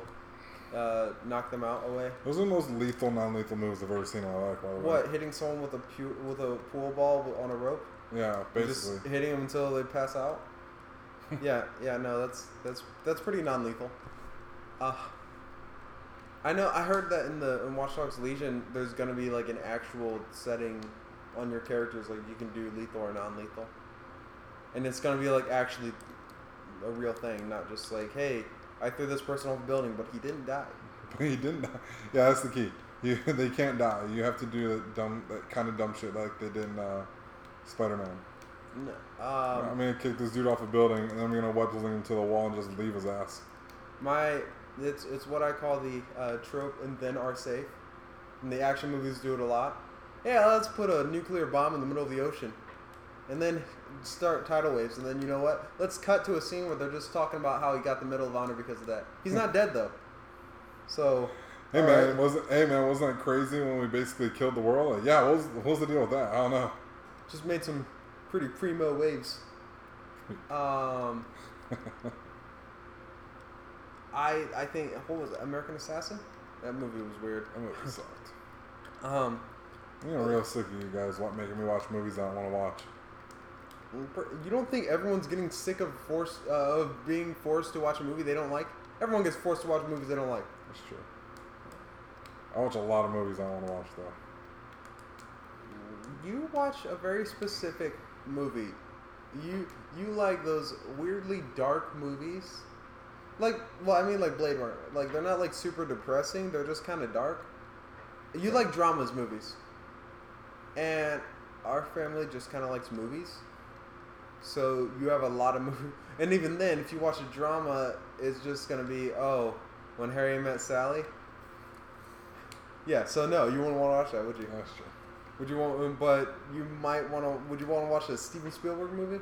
uh, knock them out away. Those are the most lethal, non-lethal moves I've ever seen in my life. By the way. What hitting someone with a pu- with a pool ball on a rope? Yeah, Just basically. hitting them until they pass out. yeah, yeah, no, that's that's that's pretty non-lethal. Uh, I know. I heard that in the in Watch Dogs Legion, there's gonna be like an actual setting on your characters, like you can do lethal or non-lethal, and it's gonna be like actually a real thing, not just like, hey, I threw this person off a building, but he didn't die. But he didn't. die. Yeah, that's the key. You, they can't die. You have to do that dumb, that kind of dumb shit like they did in uh, Spider-Man. No. I'm Um, gonna kick this dude off a building, and I'm gonna web him to the wall and just leave his ass. My it's it's what I call the uh, trope and then are safe. And the action movies do it a lot. Yeah, let's put a nuclear bomb in the middle of the ocean. And then start tidal waves and then you know what? Let's cut to a scene where they're just talking about how he got the Medal of Honor because of that. He's not dead though. So Hey man, right. wasn't hey man, wasn't that crazy when we basically killed the world? Like, yeah, what was, what was the deal with that? I don't know. just made some pretty primo waves. Um I I think what was it, American Assassin? That movie was weird. That movie sucked. Um I'm getting real sick of you guys making me watch movies I don't want to watch. You don't think everyone's getting sick of force uh, of being forced to watch a movie they don't like? Everyone gets forced to watch movies they don't like. That's true. I watch a lot of movies I don't want to watch though. You watch a very specific movie. You you like those weirdly dark movies Like, well, I mean, like Blade Runner. Like, they're not like super depressing. They're just kind of dark. You like dramas movies, and our family just kind of likes movies. So you have a lot of movies, and even then, if you watch a drama, it's just gonna be oh, when Harry met Sally. Yeah. So no, you wouldn't want to watch that, would you? That's true. Would you want? But you might want to. Would you want to watch a Steven Spielberg movie?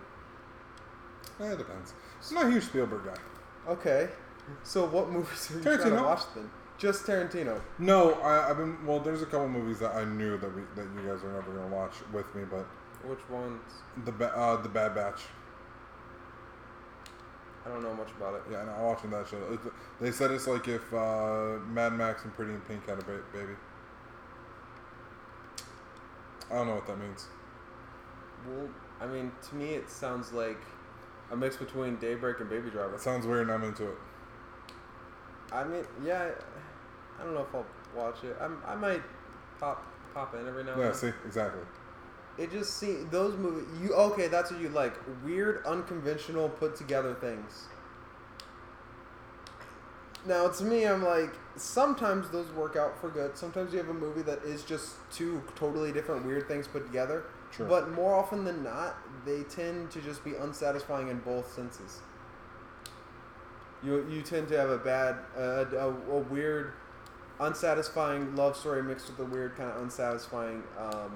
Eh, it depends. I'm not a huge Spielberg guy. Okay. So what movies are you trying to watch then? Just Tarantino. No, I, I've been. Well, there's a couple movies that I knew that we that you guys are never gonna watch with me, but Which ones? the ba- uh, the Bad Batch. I don't know much about it. Yeah, no, I'm watching that show. It, they said it's like if uh, Mad Max and Pretty in Pink had a ba- baby. I don't know what that means. Well, I mean, to me, it sounds like a mix between Daybreak and Baby Driver. It sounds weird, and I'm into it. I mean, yeah, I don't know if I'll watch it. I'm, I might pop pop in every now and then. Yeah, then. see, exactly. It just see those movies. You okay? That's what you like. Weird, unconventional, put together things. Now to me, I'm like sometimes those work out for good. Sometimes you have a movie that is just two totally different weird things put together. Sure. But more often than not, they tend to just be unsatisfying in both senses. You you tend to have a bad, uh, a, a weird, unsatisfying love story mixed with a weird kind of unsatisfying um,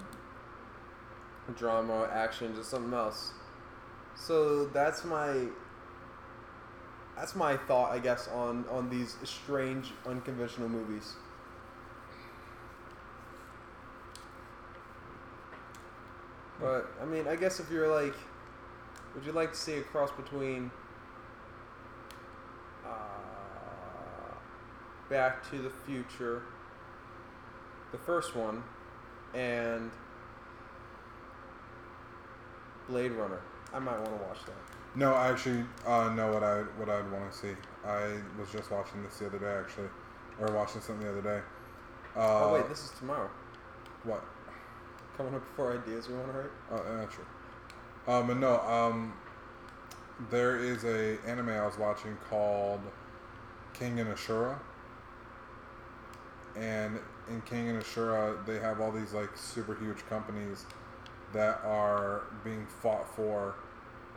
drama, action, just something else. So that's my that's my thought, I guess, on on these strange, unconventional movies. But I mean, I guess if you're like, would you like to see a cross between uh, Back to the Future, the first one, and Blade Runner? I might want to watch that. No, I actually uh, know what I what I'd want to see. I was just watching this the other day, actually, or watching something the other day. Uh, oh wait, this is tomorrow. what? Coming up for ideas we want to write. Oh, yeah, true. Um, but no, um, there is a anime I was watching called Kengan Ashura, and in Kengan Ashura, they have all these like super huge companies that are being fought for,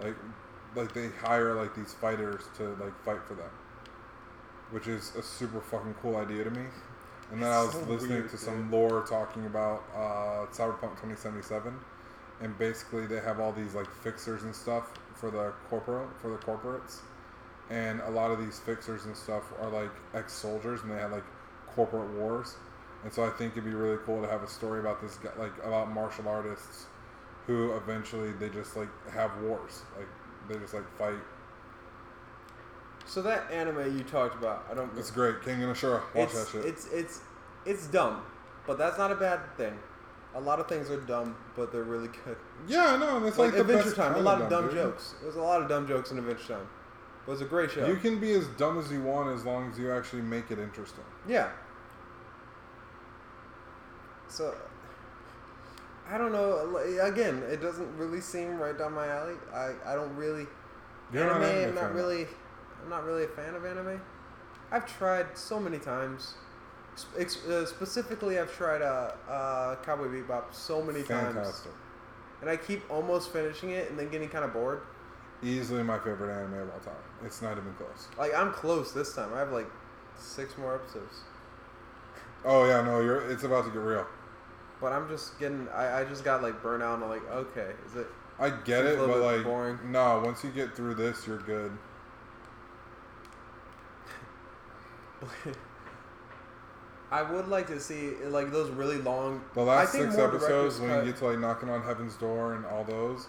like, like they hire like these fighters to like fight for them, which is a super fucking cool idea to me. And then I was So listening weird, to some lore talking about uh, Cyberpunk 2077, and basically they have all these like fixers and stuff for the corporate for the corporates, and a lot of these fixers and stuff are like ex-soldiers, and they had like corporate wars, and so I think it'd be really cool to have a story about this guy, like about martial artists, who eventually they just like have wars, like they just like fight. So that anime you talked about, I don't. It's great, Kengan Ashura. Watch it's, that shit. It's it's it's dumb, but that's not a bad thing. A lot of things are dumb, but they're really good. yeah, I know. and It's Like, like, the Adventure best Time, a lot of dumb dude. jokes. There's a lot of dumb jokes in Adventure Time. But it's a great show. You can be as dumb as you want as long as you actually make it interesting. Yeah. So, I don't know. Again, it doesn't really seem right down my alley. I, I don't really You're not anime. an anime I'm not really. I'm not really a fan of anime. I've tried so many times. Sp- uh, specifically, I've tried uh, uh, Cowboy Bebop so many times, and I keep almost finishing it and then getting kind of bored. Easily my favorite anime of all time. It's not even close. Like I'm close this time. I have like six more episodes, Oh yeah, no, you're. It's about to get real. But I'm just getting. I, I just got like burnt out. And I'm like, okay, is it? I get it, but like, boring. no. Once you get through this, you're good. I would like to see like those really long. The last I think six episodes, when cut- you get to like knocking on heaven's door and all those,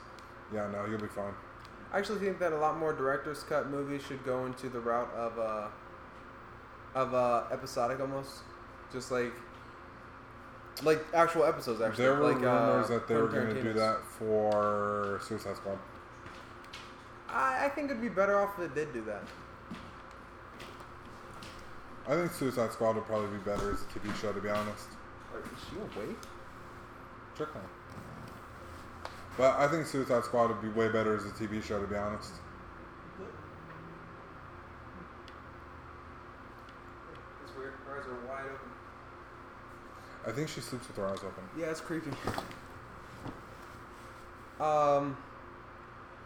yeah, no, you'll be fine. I actually think that a lot more director's cut movies should go into the route of uh of uh episodic almost, just like like actual episodes. Actually, there were like, uh, rumors uh, that they were going to do that for Suicide Squad. I, I think it'd be better off if they did do that. I think Suicide Squad would probably be better as a TV show, to be honest. Are, is she awake? Trickling. But I think Suicide Squad would be way better as a TV show, to be honest. It's weird. Her eyes are wide open. I think she sleeps with her eyes open. Yeah, it's creepy. Um,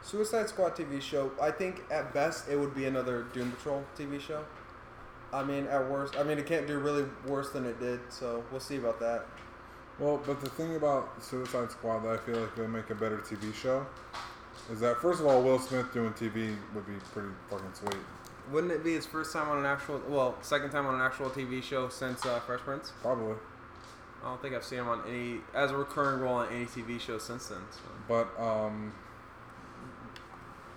Suicide Squad TV show. I think at best it would be another Doom Patrol TV show. I mean, at worst, I mean it can't do really worse than it did. So we'll see about that. Well, but the thing about Suicide Squad that I feel like would make a better TV show is that first of all, Will Smith doing TV would be pretty fucking sweet. Wouldn't it be his first time on an actual, well, second time on an actual TV show since uh, Fresh Prince? Probably. I don't think I've seen him on any as a recurring role on any TV show since then. So. But um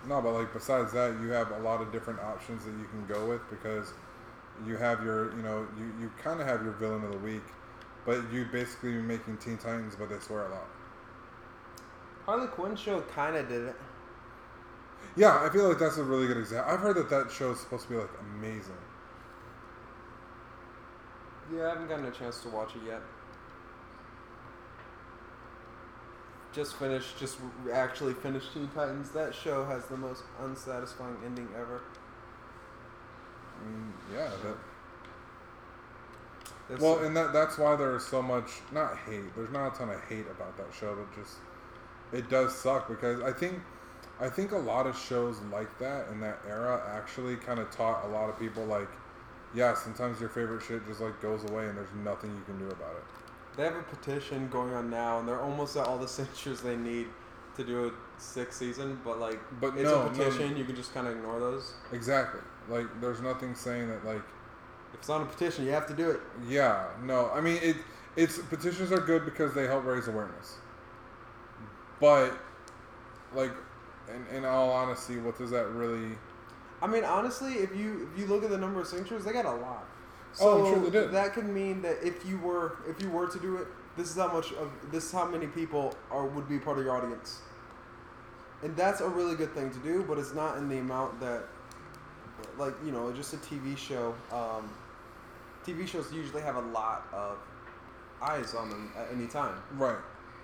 no, but like besides that, you have a lot of different options that you can go with because you have your, you know, you, you kind of have your villain of the week, but you basically making Teen Titans, but they swear a lot. Harley Quinn show kind of did it. Yeah, I feel like that's a really good example. I've heard that that show is supposed to be like amazing. Yeah, I haven't gotten a chance to watch it yet. Just finished, just actually finished Teen Titans. That show has the most unsatisfying ending ever. Mean, yeah, that That's- Well, and that that's why there's so much not hate. There's not a ton of hate about that show, but just it does suck because I think I think a lot of shows like that in that era actually kind of taught a lot of people like, yeah, sometimes your favorite shit just like goes away and there's nothing you can do about it. They have a petition going on now, and they're almost at all the signatures they need to do a sixth season. But like, But it's no, a no. petition. You can just kind of ignore those. Exactly. Like there's nothing saying that like If it's on a petition, you have to do it. yeah, no. I mean it it's petitions are good because they help raise awareness. But like in, in all honesty, what does that really I mean, honestly, if you if you look at the number of signatures, they got a lot. So Oh, I'm sure they did. that could mean that if you were if you were to do it, this is how much of this is how many people are would be part of your audience. And that's a really good thing to do, but it's not in the amount that like, you know, just a TV show. Um, TV shows usually have a lot of eyes on them at any time. Right.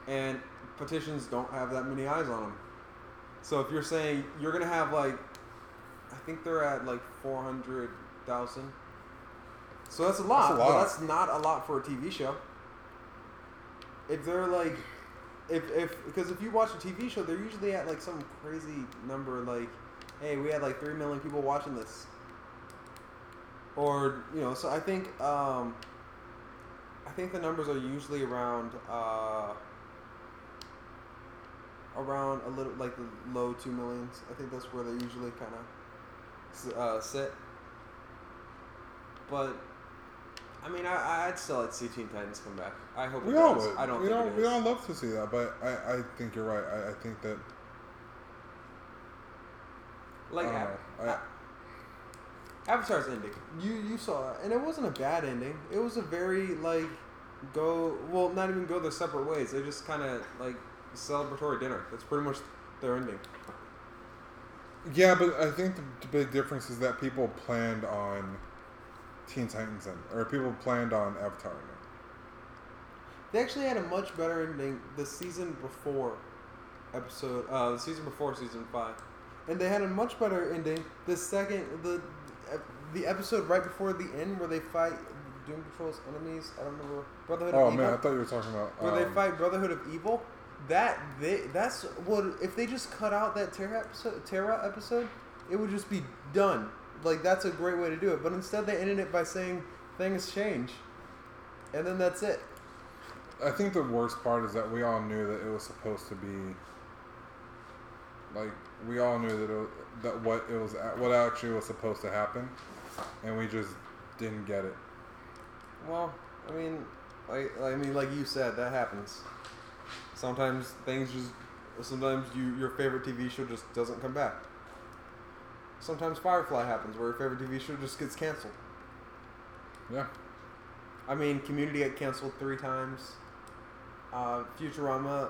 And petitions don't have that many eyes on them. So if you're saying you're gonna have like, I think they're at like four hundred thousand. So that's a lot, That's a but that's not a lot for a TV show. If they're like, if if because if you watch a TV show, they're usually at like some crazy number like, hey, we had like three million people watching this. Or you know, so I think um, I think the numbers are usually around uh, around a little like the low two millions. I think that's where they usually kind of uh, sit. But I mean, I I'd still like to see Teen Titans come back. I hope We it all does. would. I don't we think all it we is. all love to see that, but I, I think you're right. I, I think that like I don't Av- know. I- Avatar's ending. You you saw it, and it wasn't a bad ending. It was a very like go well, not even go their separate ways. They just kind of like celebratory dinner. That's pretty much their ending. yeah, but I think the, the big difference is that people planned on Teen Titans end, or people planned on Avatar ending. They actually had a much better ending the season before episode uh the season before season 5. And they had a much better ending the second the the episode right before the end where they fight Doom Patrol's enemies. I don't remember Brotherhood Oh of Evil. man, I thought you were talking about where they um, fight Brotherhood of Evil. That they that's what if they just cut out that Terra episode Terra episode, it would just be done. Like that's a great way to do it. But instead they ended it by saying things change. And then that's it. I think the worst part is that we all knew that it was supposed to be like we all knew that it, was- that what it was what actually was supposed to happen, and we just didn't get it. Well, I mean, like I mean, like you said, that happens. Sometimes things just, sometimes you your favorite TV show just doesn't come back. Sometimes Firefly happens, where your favorite TV show just gets canceled. Yeah. I mean, Community got canceled three times. Uh, Futurama,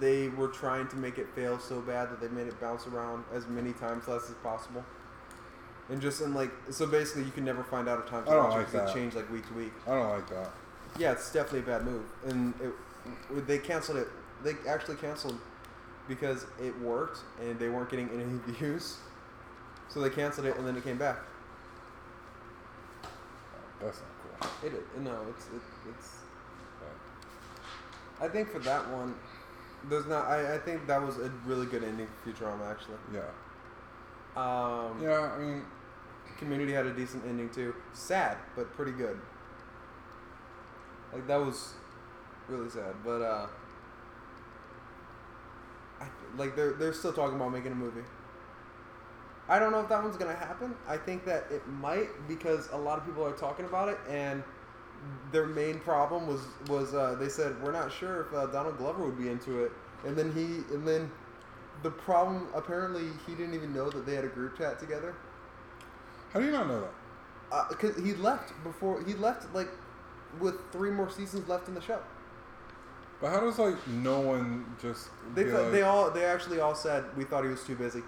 they were trying to make it fail so bad that they made it bounce around as many times less as possible. And just in like, so basically, you can never find out a time to I don't watch like it 'cause that. it changed like week to week. I don't like that. Yeah, it's definitely a bad move, and it, they canceled it. They actually canceled because it worked and they weren't getting any views, so they canceled it and then it came back. That's not cool. It, it no, it's it, it's I think for that one, there's not. I, I think that was a really good ending for Futurama actually. Yeah. Um, Yeah, I mean, Community had a decent ending too. Sad, but pretty good. Like that was really sad, but uh, I, like they're they're still talking about making a movie. I don't know if that one's gonna happen. I think that it might because a lot of people are talking about it, and their main problem was was uh, they said we're not sure if uh, Donald Glover would be into it, and then he and then the problem apparently he didn't even know that they had a group chat together how do you not know that? because he left before he left like with three more seasons left in the show. But how does like no one just They thought, like, they all they actually all said we thought he was too busy.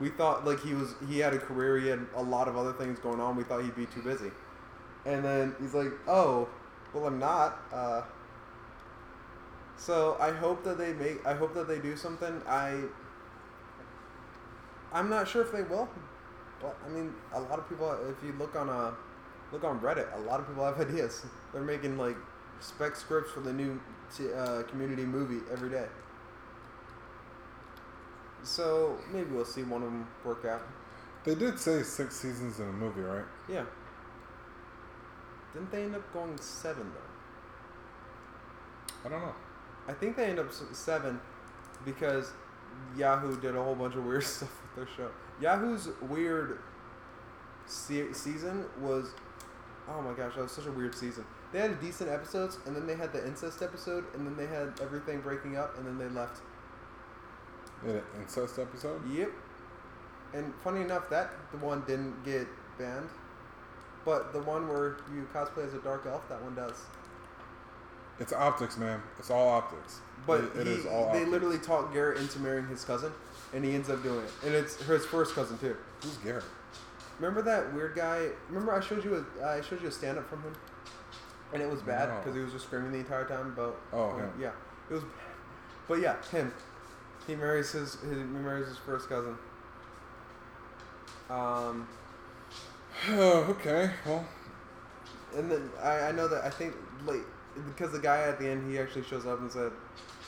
We thought like he was he had a career, he had a lot of other things going on. We thought he'd be too busy, and then he's like, oh, well I'm not. Uh, so I hope that they make I hope that they do something. I I'm not sure if they will, but I mean a lot of people. If you look on a look on Reddit, a lot of people have ideas. They're making like spec scripts for the new t- uh, community movie every day. So maybe we'll see one of them work out. They did say six seasons in a movie, right? Yeah. Didn't they end up going seven though? I don't know. I think they end up seven because Yahoo did a whole bunch of weird stuff with their show. Yahoo's weird se- season was, oh my gosh, that was such a weird season. They had decent episodes, and then they had the incest episode, and then they had everything breaking up, and then they left. Had an incest episode. Yep. And funny enough, that the one didn't get banned, but the one where you cosplay as a dark elf, that one does. It's optics, man. It's all optics. But It- it he, is all they optics. literally talked Garrett into marrying his cousin, and he ends up doing it. And it's his first cousin too. Who's Garrett? Remember that weird guy? Remember I showed you a I showed you a stand up from him, and it was bad No. because he was just screaming the entire time about. Oh, him. yeah, it was. But yeah, him. He marries his, his he marries his first cousin. Um, okay, well, and then I, I know that I think like because the guy at the end he actually shows up and said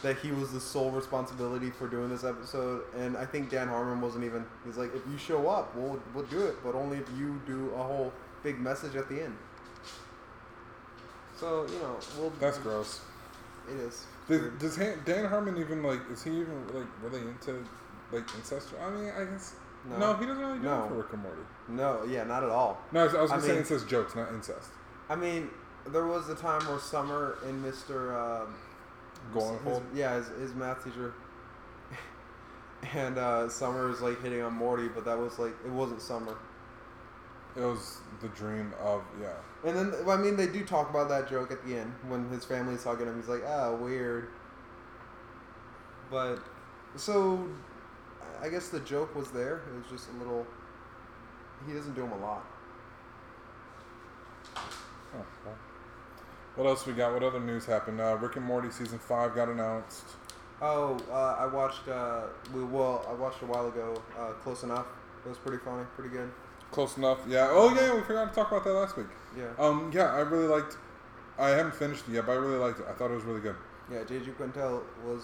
that he was the sole responsibility for doing this episode, and I think Dan Harmon wasn't even. He's like, if you show up, we'll we'll do it, but only if you do a whole big message at the end. So you know, we'll. that's gross. It is. Does, Dan Harmon even like? Is he even like really into like incest? I mean, I guess no, No. he doesn't really do No. it for Rick and Morty. No, yeah, not at all. No, I was, I was gonna say mean- incest jokes, not incest. I mean, there was a time where Summer and Mister. Um, Going his, yeah, his, his math teacher. and uh, Summer was like hitting on Morty, but that was like it wasn't Summer. It was the dream of yeah. And then I mean they do talk about that joke at the end when his family's hugging him. He's like, ah, weird. But so I guess the joke was there. It was just a little. He doesn't do them a lot. Oh, well. What else we got? What other news happened? Uh, Rick and Morty season five got announced. Oh, uh, I watched. Uh, we well, I watched a while ago. Uh, Close enough. It was pretty funny, pretty good. Close enough. Yeah. Oh yeah, we forgot to talk about that last week. Yeah, Um. Yeah, I really liked. I haven't finished it yet, but I really liked it. I thought it was really good. yeah. J.G. Quintel was.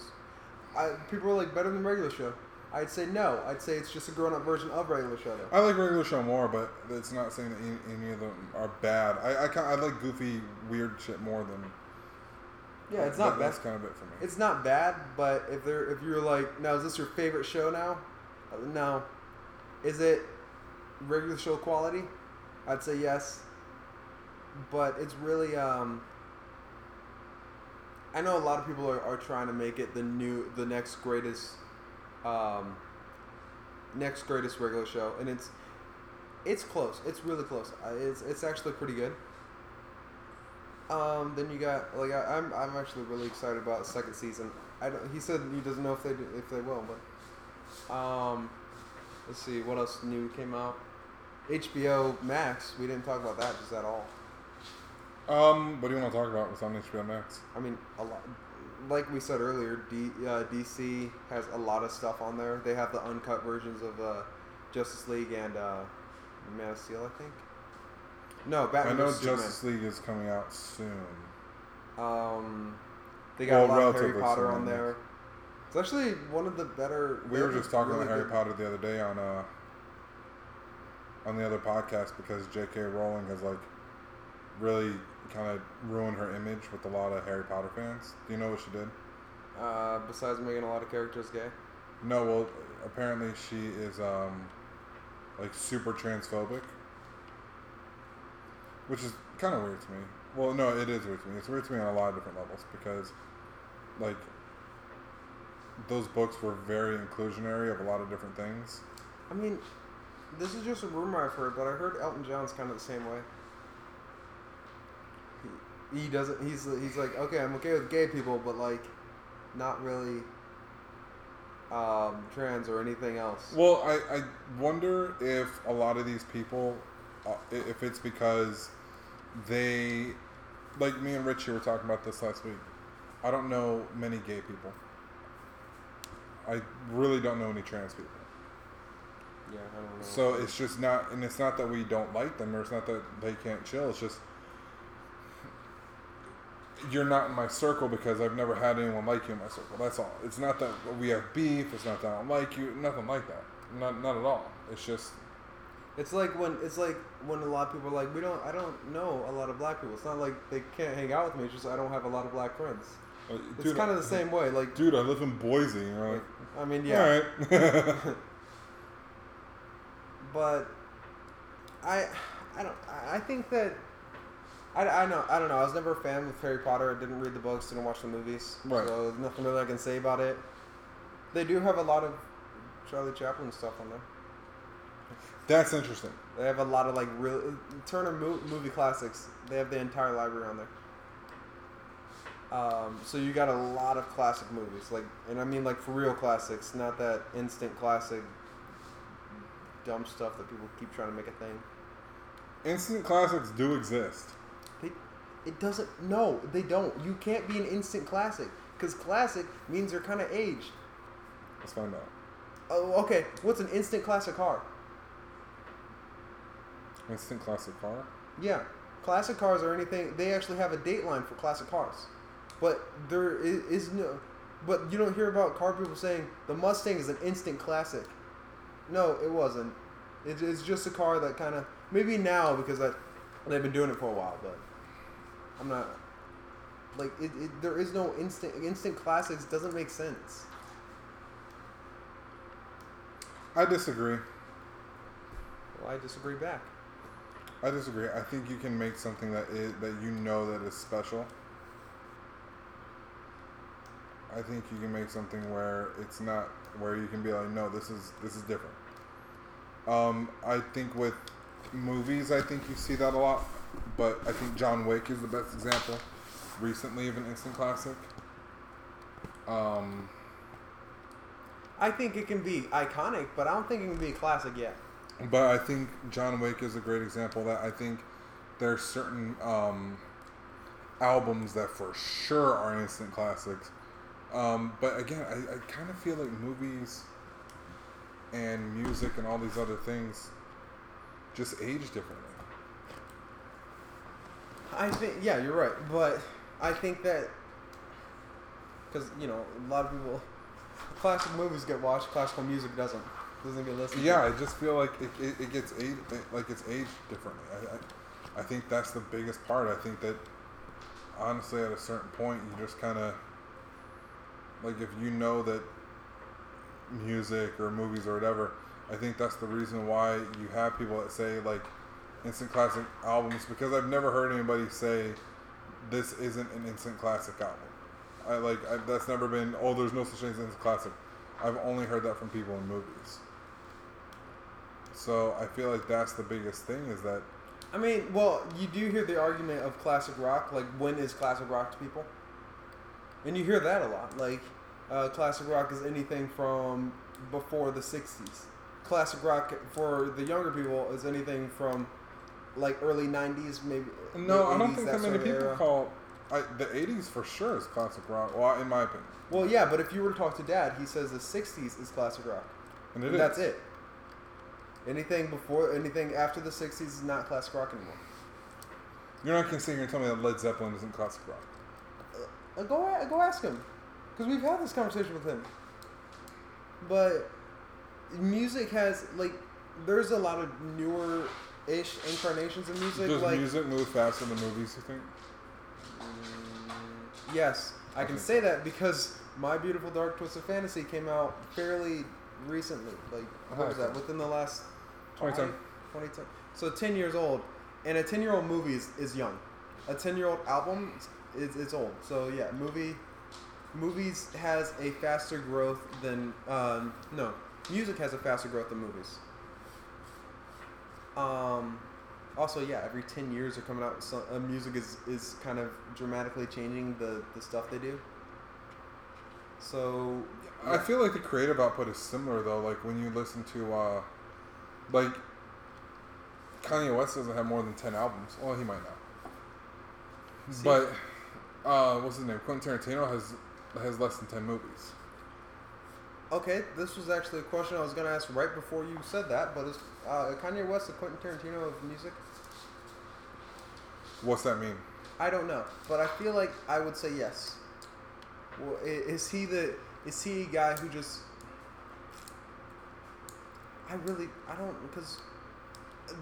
I people were like better than regular show. I'd say no. I'd say it's just a grown up version of regular show. Though. I like regular show more, but it's not saying that any, any of them are bad. I I, kind I like goofy, weird shit more than. Yeah, it's that- not bad. That's kind of it for me. It's not bad, but if they're if you're like, now is this your favorite show now? Uh, No. Is it regular show quality? I'd say yes. But it's really um I know a lot of people are, are trying to make it the new the next greatest um next greatest regular show and it's it's close. It's really close. It's it's actually pretty good. Um, then you got like I, I'm I'm actually really excited about second season. I don't, he said he doesn't know if they do, if they will, but um, let's see what else new came out. HBO Max. We didn't talk about that just at all. Um. What do you want to talk about? What's on HBO Max? I mean, a lot. Like we said earlier, D, uh, DC has a lot of stuff on there. They have the uncut versions of uh, Justice League and uh, Man of Steel, I think. No, Batman. I know. Justice League is coming out soon. Um, They got Well, a lot of Harry Potter on there. It's actually one of the better. We were just talking really about Harry Potter the other day on uh on the other podcast because J.K. Rowling has like really kind of ruined her image with a lot of Harry Potter fans. Do you know what she did? Uh, besides making a lot of characters gay. No, well, apparently she is um like super transphobic, which is kind of weird to me. Well, no, it is weird to me. It's weird to me on a lot of different levels because like those books were very inclusionary of a lot of different things. I mean, this is just a rumor I've heard, but I heard Elton John's kind of the same way. He, he doesn't. He's he's like, okay, I'm okay with gay people, but like, not really um, trans or anything else. Well, I, I wonder if a lot of these people, uh, if it's because they, like me and Richie were talking about this last week. I don't know many gay people. I really don't know any trans people. Yeah, I don't know. So it's just not, and it's not that we don't like them, or it's not that they can't chill. It's just you're not in my circle because I've never had anyone like you in my circle. That's all. It's not that we have beef. It's not that I don't like you. Nothing like that. Not not at all. It's just It's like when it's like when a lot of people are like, we don't. I don't know a lot of black people. It's not like they can't hang out with me. It's just I don't have a lot of black friends. uh, It's kind of the same way. Like, Dude, I live in Boise. And you're like, I mean, yeah. all right. but I, I don't. I think that. I, I know I don't know. I was never a fan of Harry Potter. I didn't read the books. Didn't watch the movies. Right. So there's nothing really I can say about it. They do have a lot of Charlie Chaplin stuff on there. That's interesting. They have a lot of like real Turner mo- movie classics. They have the entire library on there. Um, so you got a lot of classic movies, like, and I mean like for real classics, not that instant classic dumb stuff that people keep trying to make a thing. Instant classics do exist. They, it doesn't. No, they don't. You can't be an instant classic because classic means they're kind of aged. Let's find out. Oh, okay. What's an instant classic car? Instant classic car. Yeah, classic cars or anything. They actually have a date line for classic cars, but there is, is no. But you don't hear about car people saying the Mustang is an instant classic. No, it wasn't. It, it's just a car that kind of maybe now because that they've been doing it for a while, but I'm not like it, it. There is no instant instant classics. Doesn't make sense. I disagree. Well, I disagree back. I disagree. I think you can make something that is that you know that is special. I think you can make something where it's not where you can be like, no, this is this is different. Um, I think with movies, I think you see that a lot, but I think John Wick is the best example recently of an instant classic. Um, I think it can be iconic, but I don't think it can be a classic yet. But I think John Wick is a great example that I think there are certain um, albums that for sure are instant classics. Um, but again, I, I kind of feel like movies and music and all these other things just age differently. I think yeah, you're right, but I think that because you know a lot of people, classic movies get watched, classical music doesn't doesn't get listened. To. Yeah, to. I just feel like it, it, it gets aged like it's aged differently. I, I, I think that's the biggest part. I think that honestly, at a certain point, you just kind of like if you know that music or movies or whatever. I think that's the reason why you have people that say like instant classic albums because I've never heard anybody say this isn't an instant classic album. I like I, that's never been. Oh, there's no such thing as instant classic. I've only heard that from people in movies. So I feel like that's the biggest thing is that I mean, well, you do hear the argument of classic rock, like when is classic rock to people, and you hear that a lot. Like, uh, classic rock is anything from before the '60s. Classic rock for the younger people is anything from like early '90s, maybe. no, I don't 80s, think that many people era. call I, the '80s for sure is classic rock. Well, in my opinion, Well, yeah, but if you were to talk to Dad, he says the '60s is classic rock, and it and is. that's it. Anything before, anything after the '60s is not classic rock anymore. You're not gonna sit here and tell me that Led Zeppelin isn't classic rock. Uh, go go ask him, because we've had this conversation with him. But music has like there's a lot of newer ish incarnations of music. Does like music move faster than movies? You think? Mm, yes, I can say that because My Beautiful Dark Twisted Fantasy came out fairly recently. Like what was that? Within the last 2010. five- 2010. So ten years old, and a ten year old movie is, is young. A ten year old album is it's old. So yeah, movie movies has a faster growth than um, no music has a faster growth than movies. Um, also, yeah, every ten years they're coming out. with Some, uh, music is, is kind of dramatically changing the, the stuff they do. So I feel like the creative output is similar though. Like when you listen to, uh, like Kanye West doesn't have more than ten albums. Well, he might not. See- But uh, what's his name? Quentin Tarantino has has less than ten movies. Okay, this was actually a question I was going to ask right before you said that, but is uh, Kanye West the Quentin Tarantino of music? What's that mean? I don't know, but I feel like I would say yes. Well, is he the is he a guy who just? I really I don't because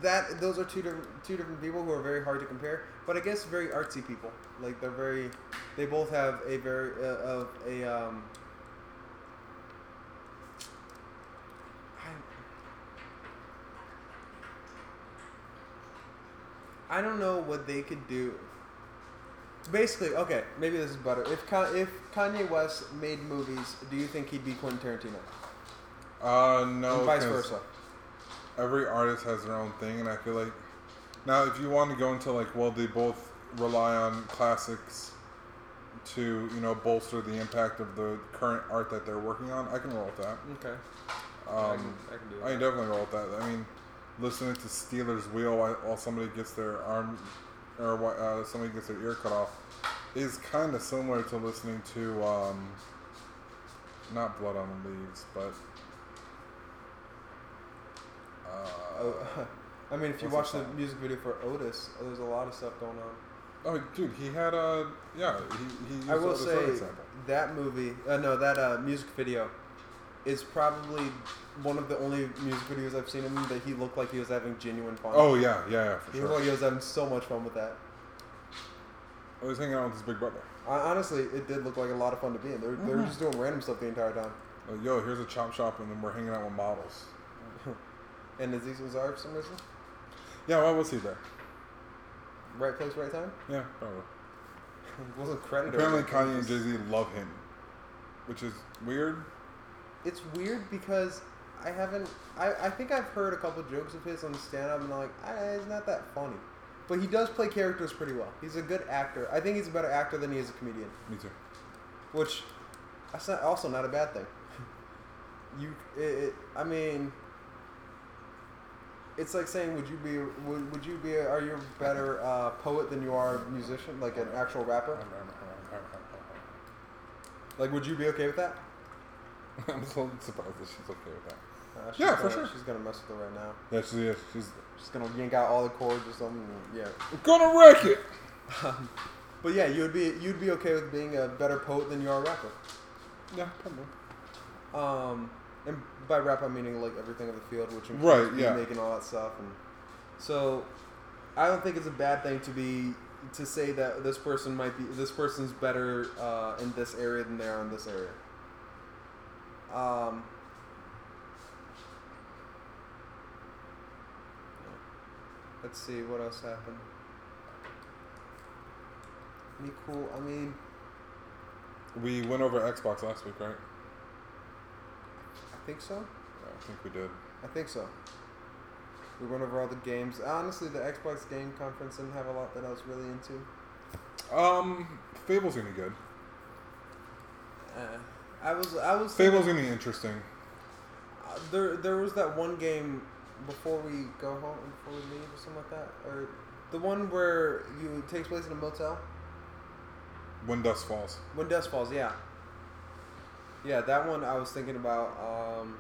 that those are two different two different people who are very hard to compare. But I guess very artsy people. Like they're very, they both have a very uh, of a um. I, I don't know what they could do. Basically, okay, maybe this is better. If if Kanye West made movies, do you think he'd be Quentin Tarantino? Uh, no. and vice versa. Every artist has their own thing, and I feel like now if you want to go into like, well, they both rely on classics to you know bolster the impact of the current art that they're working on. I can roll with that. Okay. I, Um, can, I can do I can definitely roll with that. I mean, listening to Stealers Wheel while, while somebody gets their arm or uh, somebody gets their ear cut off is kind of similar to listening to um, not Blood on the Leaves, but uh, I mean, if you watch the music video for Otis, there's a lot of stuff going on. oh, dude, he had a yeah. He, he used I will Otis say that movie, uh, no, that uh, music video, is probably one of the only music videos I've seen him that he looked like he was having genuine fun. Oh yeah, yeah, yeah, for he sure. looked like he was having so much fun with that. I was hanging out with his big brother. Hon- Honestly, it did look like a lot of fun to be in. They were, they were Mhm. just doing random stuff the entire time. Like, yo, here's a chop shop, and then we're hanging out with models. And for some reason, Yeah, why was he there? right place, right time. Yeah, probably. wasn't credited. Apparently, Kanye and Jay Z love him, which is weird. It's weird because I haven't. I, I think I've heard a couple jokes of his on stand up, and I'm like, ah, it's not that funny. But he does play characters pretty well. He's a good actor. I think he's a better actor than he is a comedian, Me too. which that's not, also not a bad thing. You, it, it, I mean, it's like saying, would you be, would, would you be, a, are you a better uh, poet than you are a musician, like an actual rapper? Like, would you be okay with that? I'm so surprised that she's okay with that. Uh, she's Yeah, for gonna- sure. She's gonna mess with her right now. Yeah, she is. She's She's gonna yank out all the chords or something. and- Yeah. gonna wreck it. But yeah, you'd be you'd be okay with being a better poet than you are a rapper. Yeah, probably. Um, and by rap I'm meaning like everything in the field, which includes Right, yeah. making all that stuff. And so, I don't think it's a bad thing to be to say that this person might be this person's better uh, in this area than they are in this area. Um. Let's see what else happened. Any cool? I mean, We went over Xbox last week, right? Think so. Yeah, I think we did. I think so. We went over all the games. Honestly, the Xbox Game Conference didn't have a lot that I was really into. Um, Fable's gonna be good. Uh, I was I was Fable's thinking- gonna be interesting. uh, there there was that one game before we go home before we leave or something like that or the one where you it takes place in a motel When Dust Falls. when dusk falls yeah yeah that one I was thinking about um,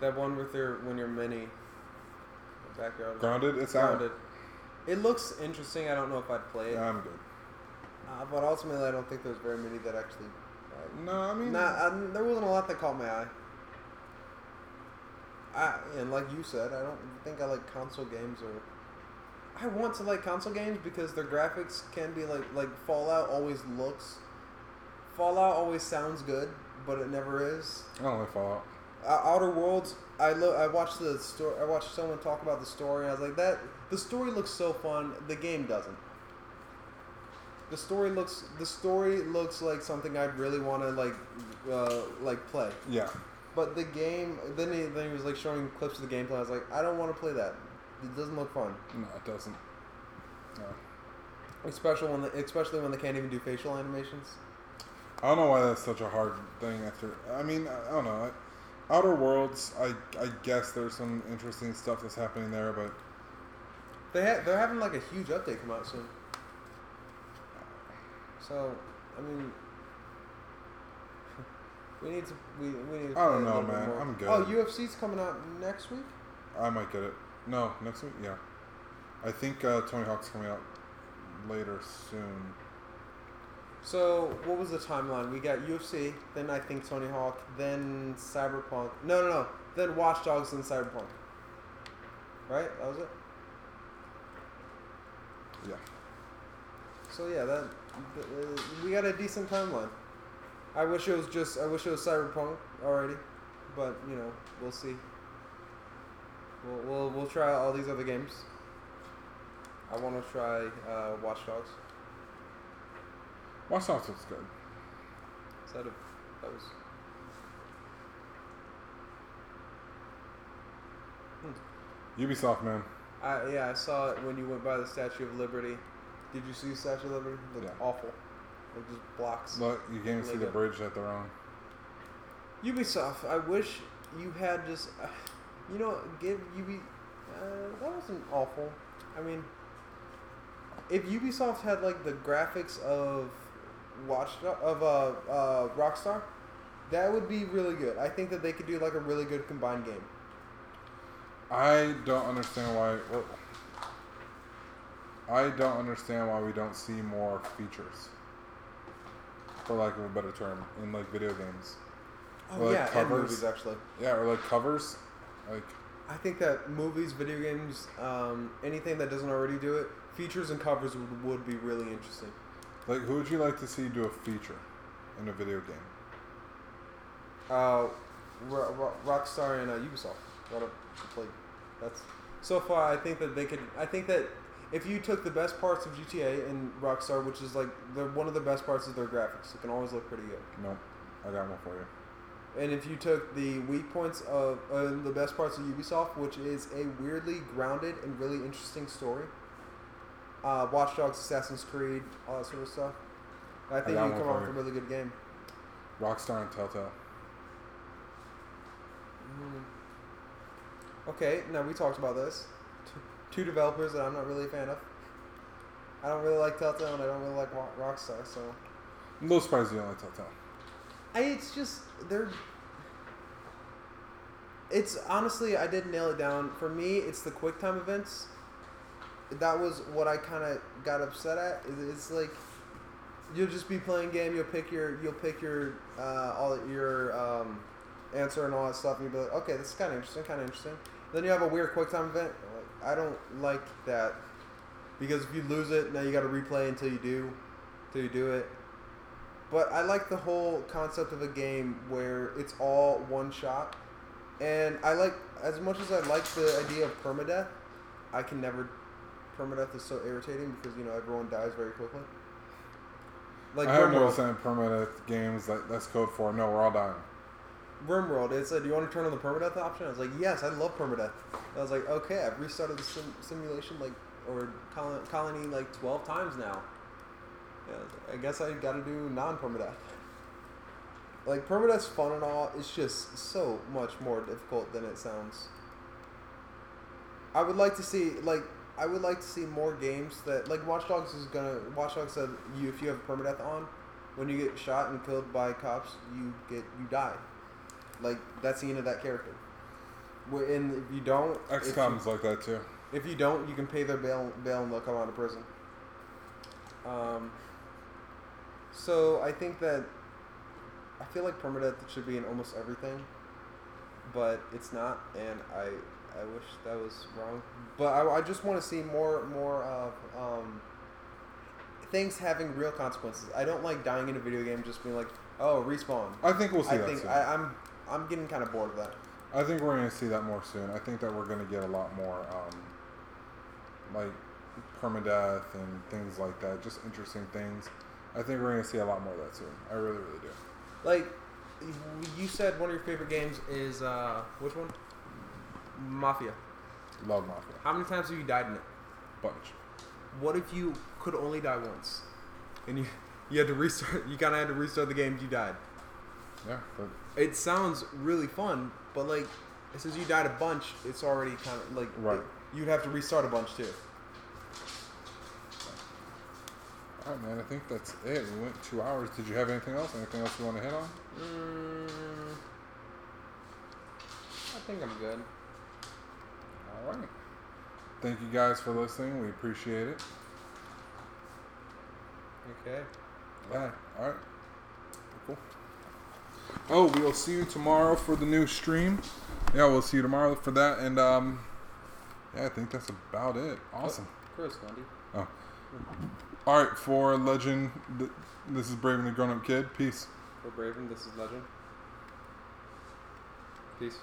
that one with your when you're mini backyard Grounded. It's out. it looks interesting I don't know if I'd play it Yeah, I'm good. Uh, but ultimately, I don't think there's very many that actually. Uh, No, I mean, nah, um, there wasn't a lot that caught my eye. I, and like you said, I don't think I like console games or. I want to like console games because their graphics can be like like Fallout always looks. Fallout always sounds good, but it never is. I don't like Fallout. Uh, Outer Worlds. I look. I watched the story. I watched someone talk about the story. And I was like, that. The story looks so fun. The game doesn't. The story looks. The story looks like something I'd really want to like, uh, like play. Yeah. But the game. Then he then he was like showing clips of the gameplay. I was like, I don't want to play that. It doesn't look fun. No, it doesn't. No. Especially when the, especially when they can't even do facial animations. I don't know why that's such a hard thing. After, I mean, I don't know. Outer Worlds, I I guess there's some interesting stuff that's happening there, but They ha- they're having like a huge update come out soon. So, I mean, we need to we, we need to. I don't know, man. I'm good. Oh, UFC's coming out next week. I might get it. No, next week. Yeah, I think uh, Tony Hawk's coming out later soon. So, what was the timeline? We got UFC, then I think Tony Hawk, then Cyberpunk. No, no, no. Then Watch Dogs, then Cyberpunk. Right? That was it. Yeah. So yeah, that uh, we got a decent timeline. I wish it was just I wish it was Cyberpunk already, but you know we'll see. We'll we'll, we'll try all these other games. I want to try uh, Watch Dogs. Watch Dogs looks good. Is that a that was. Ubisoft, man. I yeah I saw it when you went by the Statue of Liberty. Did you see the Statue of Liberty? It looked Yeah. awful. Like just blocks. Look, you can't even see the bridge that they're on. Ubisoft, I wish you had just, uh, you know, give Ubi. Uh, that wasn't awful. I mean, if Ubisoft had like the graphics of Watch of uh, uh, Rockstar, that would be really good. I think that they could do like a really good combined game. I don't understand why. Well, I don't understand why we don't see more features, for lack of a better term, in like video games. Oh Like yeah, and covers. movies actually. Yeah, or like covers. Like, I think that movies, video games, um, anything that doesn't already do it, features and covers would, would be really interesting. Like who would you like to see do a feature in a video game? Uh, Ro- Ro- Rockstar and uh, Ubisoft. Like, that's so far. I think that they could. I think that if you took the best parts of GTA and Rockstar, which is like the one of the best parts is their graphics. It can always look pretty good. Nope, I got one for you. And if you took the weak points of uh, the best parts of Ubisoft, which is a weirdly grounded and really interesting story, uh, Watch Dogs, Assassin's Creed, all that sort of stuff, I think got you come up with a really good game. Rockstar and Telltale. Mm. Okay, now we talked about this. T- Two developers that I'm not really a fan of. I don't really like Telltale and I don't really like Rockstar, so I'm a little surprised you don't like Telltale. I, it's just they're. It's honestly, I did nail it down. For me, it's the QuickTime events. That was what I kind of got upset at. Is It's like you'll just be playing game. You'll pick your you'll pick your uh, all your um, answer and all that stuff, and you'll be like, okay, this is kind of interesting, kind of interesting. Then you have a weird QuickTime event. Like, I don't like that because if you lose it, now you got to replay until you do, until you do it. But I like the whole concept of a game where it's all one shot. And I like, as much as I like the idea of permadeath, I can never. Permadeath is so irritating because, you know, everyone dies very quickly. Like I have no saying permanent games. That that's code for no. We're all dying. RimWorld, it said, do you want to turn on the permadeath option? I was like, yes, I love permadeath. I was like, okay, I've restarted the sim- simulation, like, or col- colony, like, 12 times now. Yeah, I like, I guess I gotta do non-permadeath. Like, permadeath's fun and all, it's just so much more difficult than it sounds. I would like to see, like, I would like to see more games that, like, Watch Dogs is gonna, Watch Dogs said, you, if you have permadeath on, when you get shot and killed by cops, you get, you die. Like that's the end of that character. And if you don't, you- XCOM's like that too. If you don't, you can pay their bail, bail and they'll come out of prison. Um, So I think that I feel like permadeath should be in almost everything, but it's not, and I I wish that was wrong. But I, I just want to see more more of um, things having real consequences. I don't like dying in a video game just being like, oh, respawn. I think we'll see I that think soon. I, I'm I'm getting kind of bored of that. I think we're going to see that more soon. I think that we're going to get a lot more, um, like permadeath and things like that. Just interesting things. I think we're going to see a lot more of that soon. I really, really do. Like you said, one of your favorite games is uh, which one? Mafia. Love Mafia. How many times have you died in it? Bunch. What if you could only die once, and you you had to restart? You kind of had to restart the game. You died. Yeah, but It sounds really fun, but like since you died a bunch, it's already kind of like Right. you'd have to restart a bunch too. all right, man. I think that's it. We went two hours. Did you have anything else? Anything else you want to hit on? Mm, I think I'm good. All right. Thank you guys for listening. We appreciate it. Okay. Yeah. All right. Cool. Oh, we'll see you tomorrow for the new stream. Yeah, we'll see you tomorrow for that. And um, yeah, I think that's about it. Awesome. Chris, Wendy. Oh. All right, for Legend, th- this is Brave and the Grown Up Kid. Peace. For Braven, this is Legend. Peace.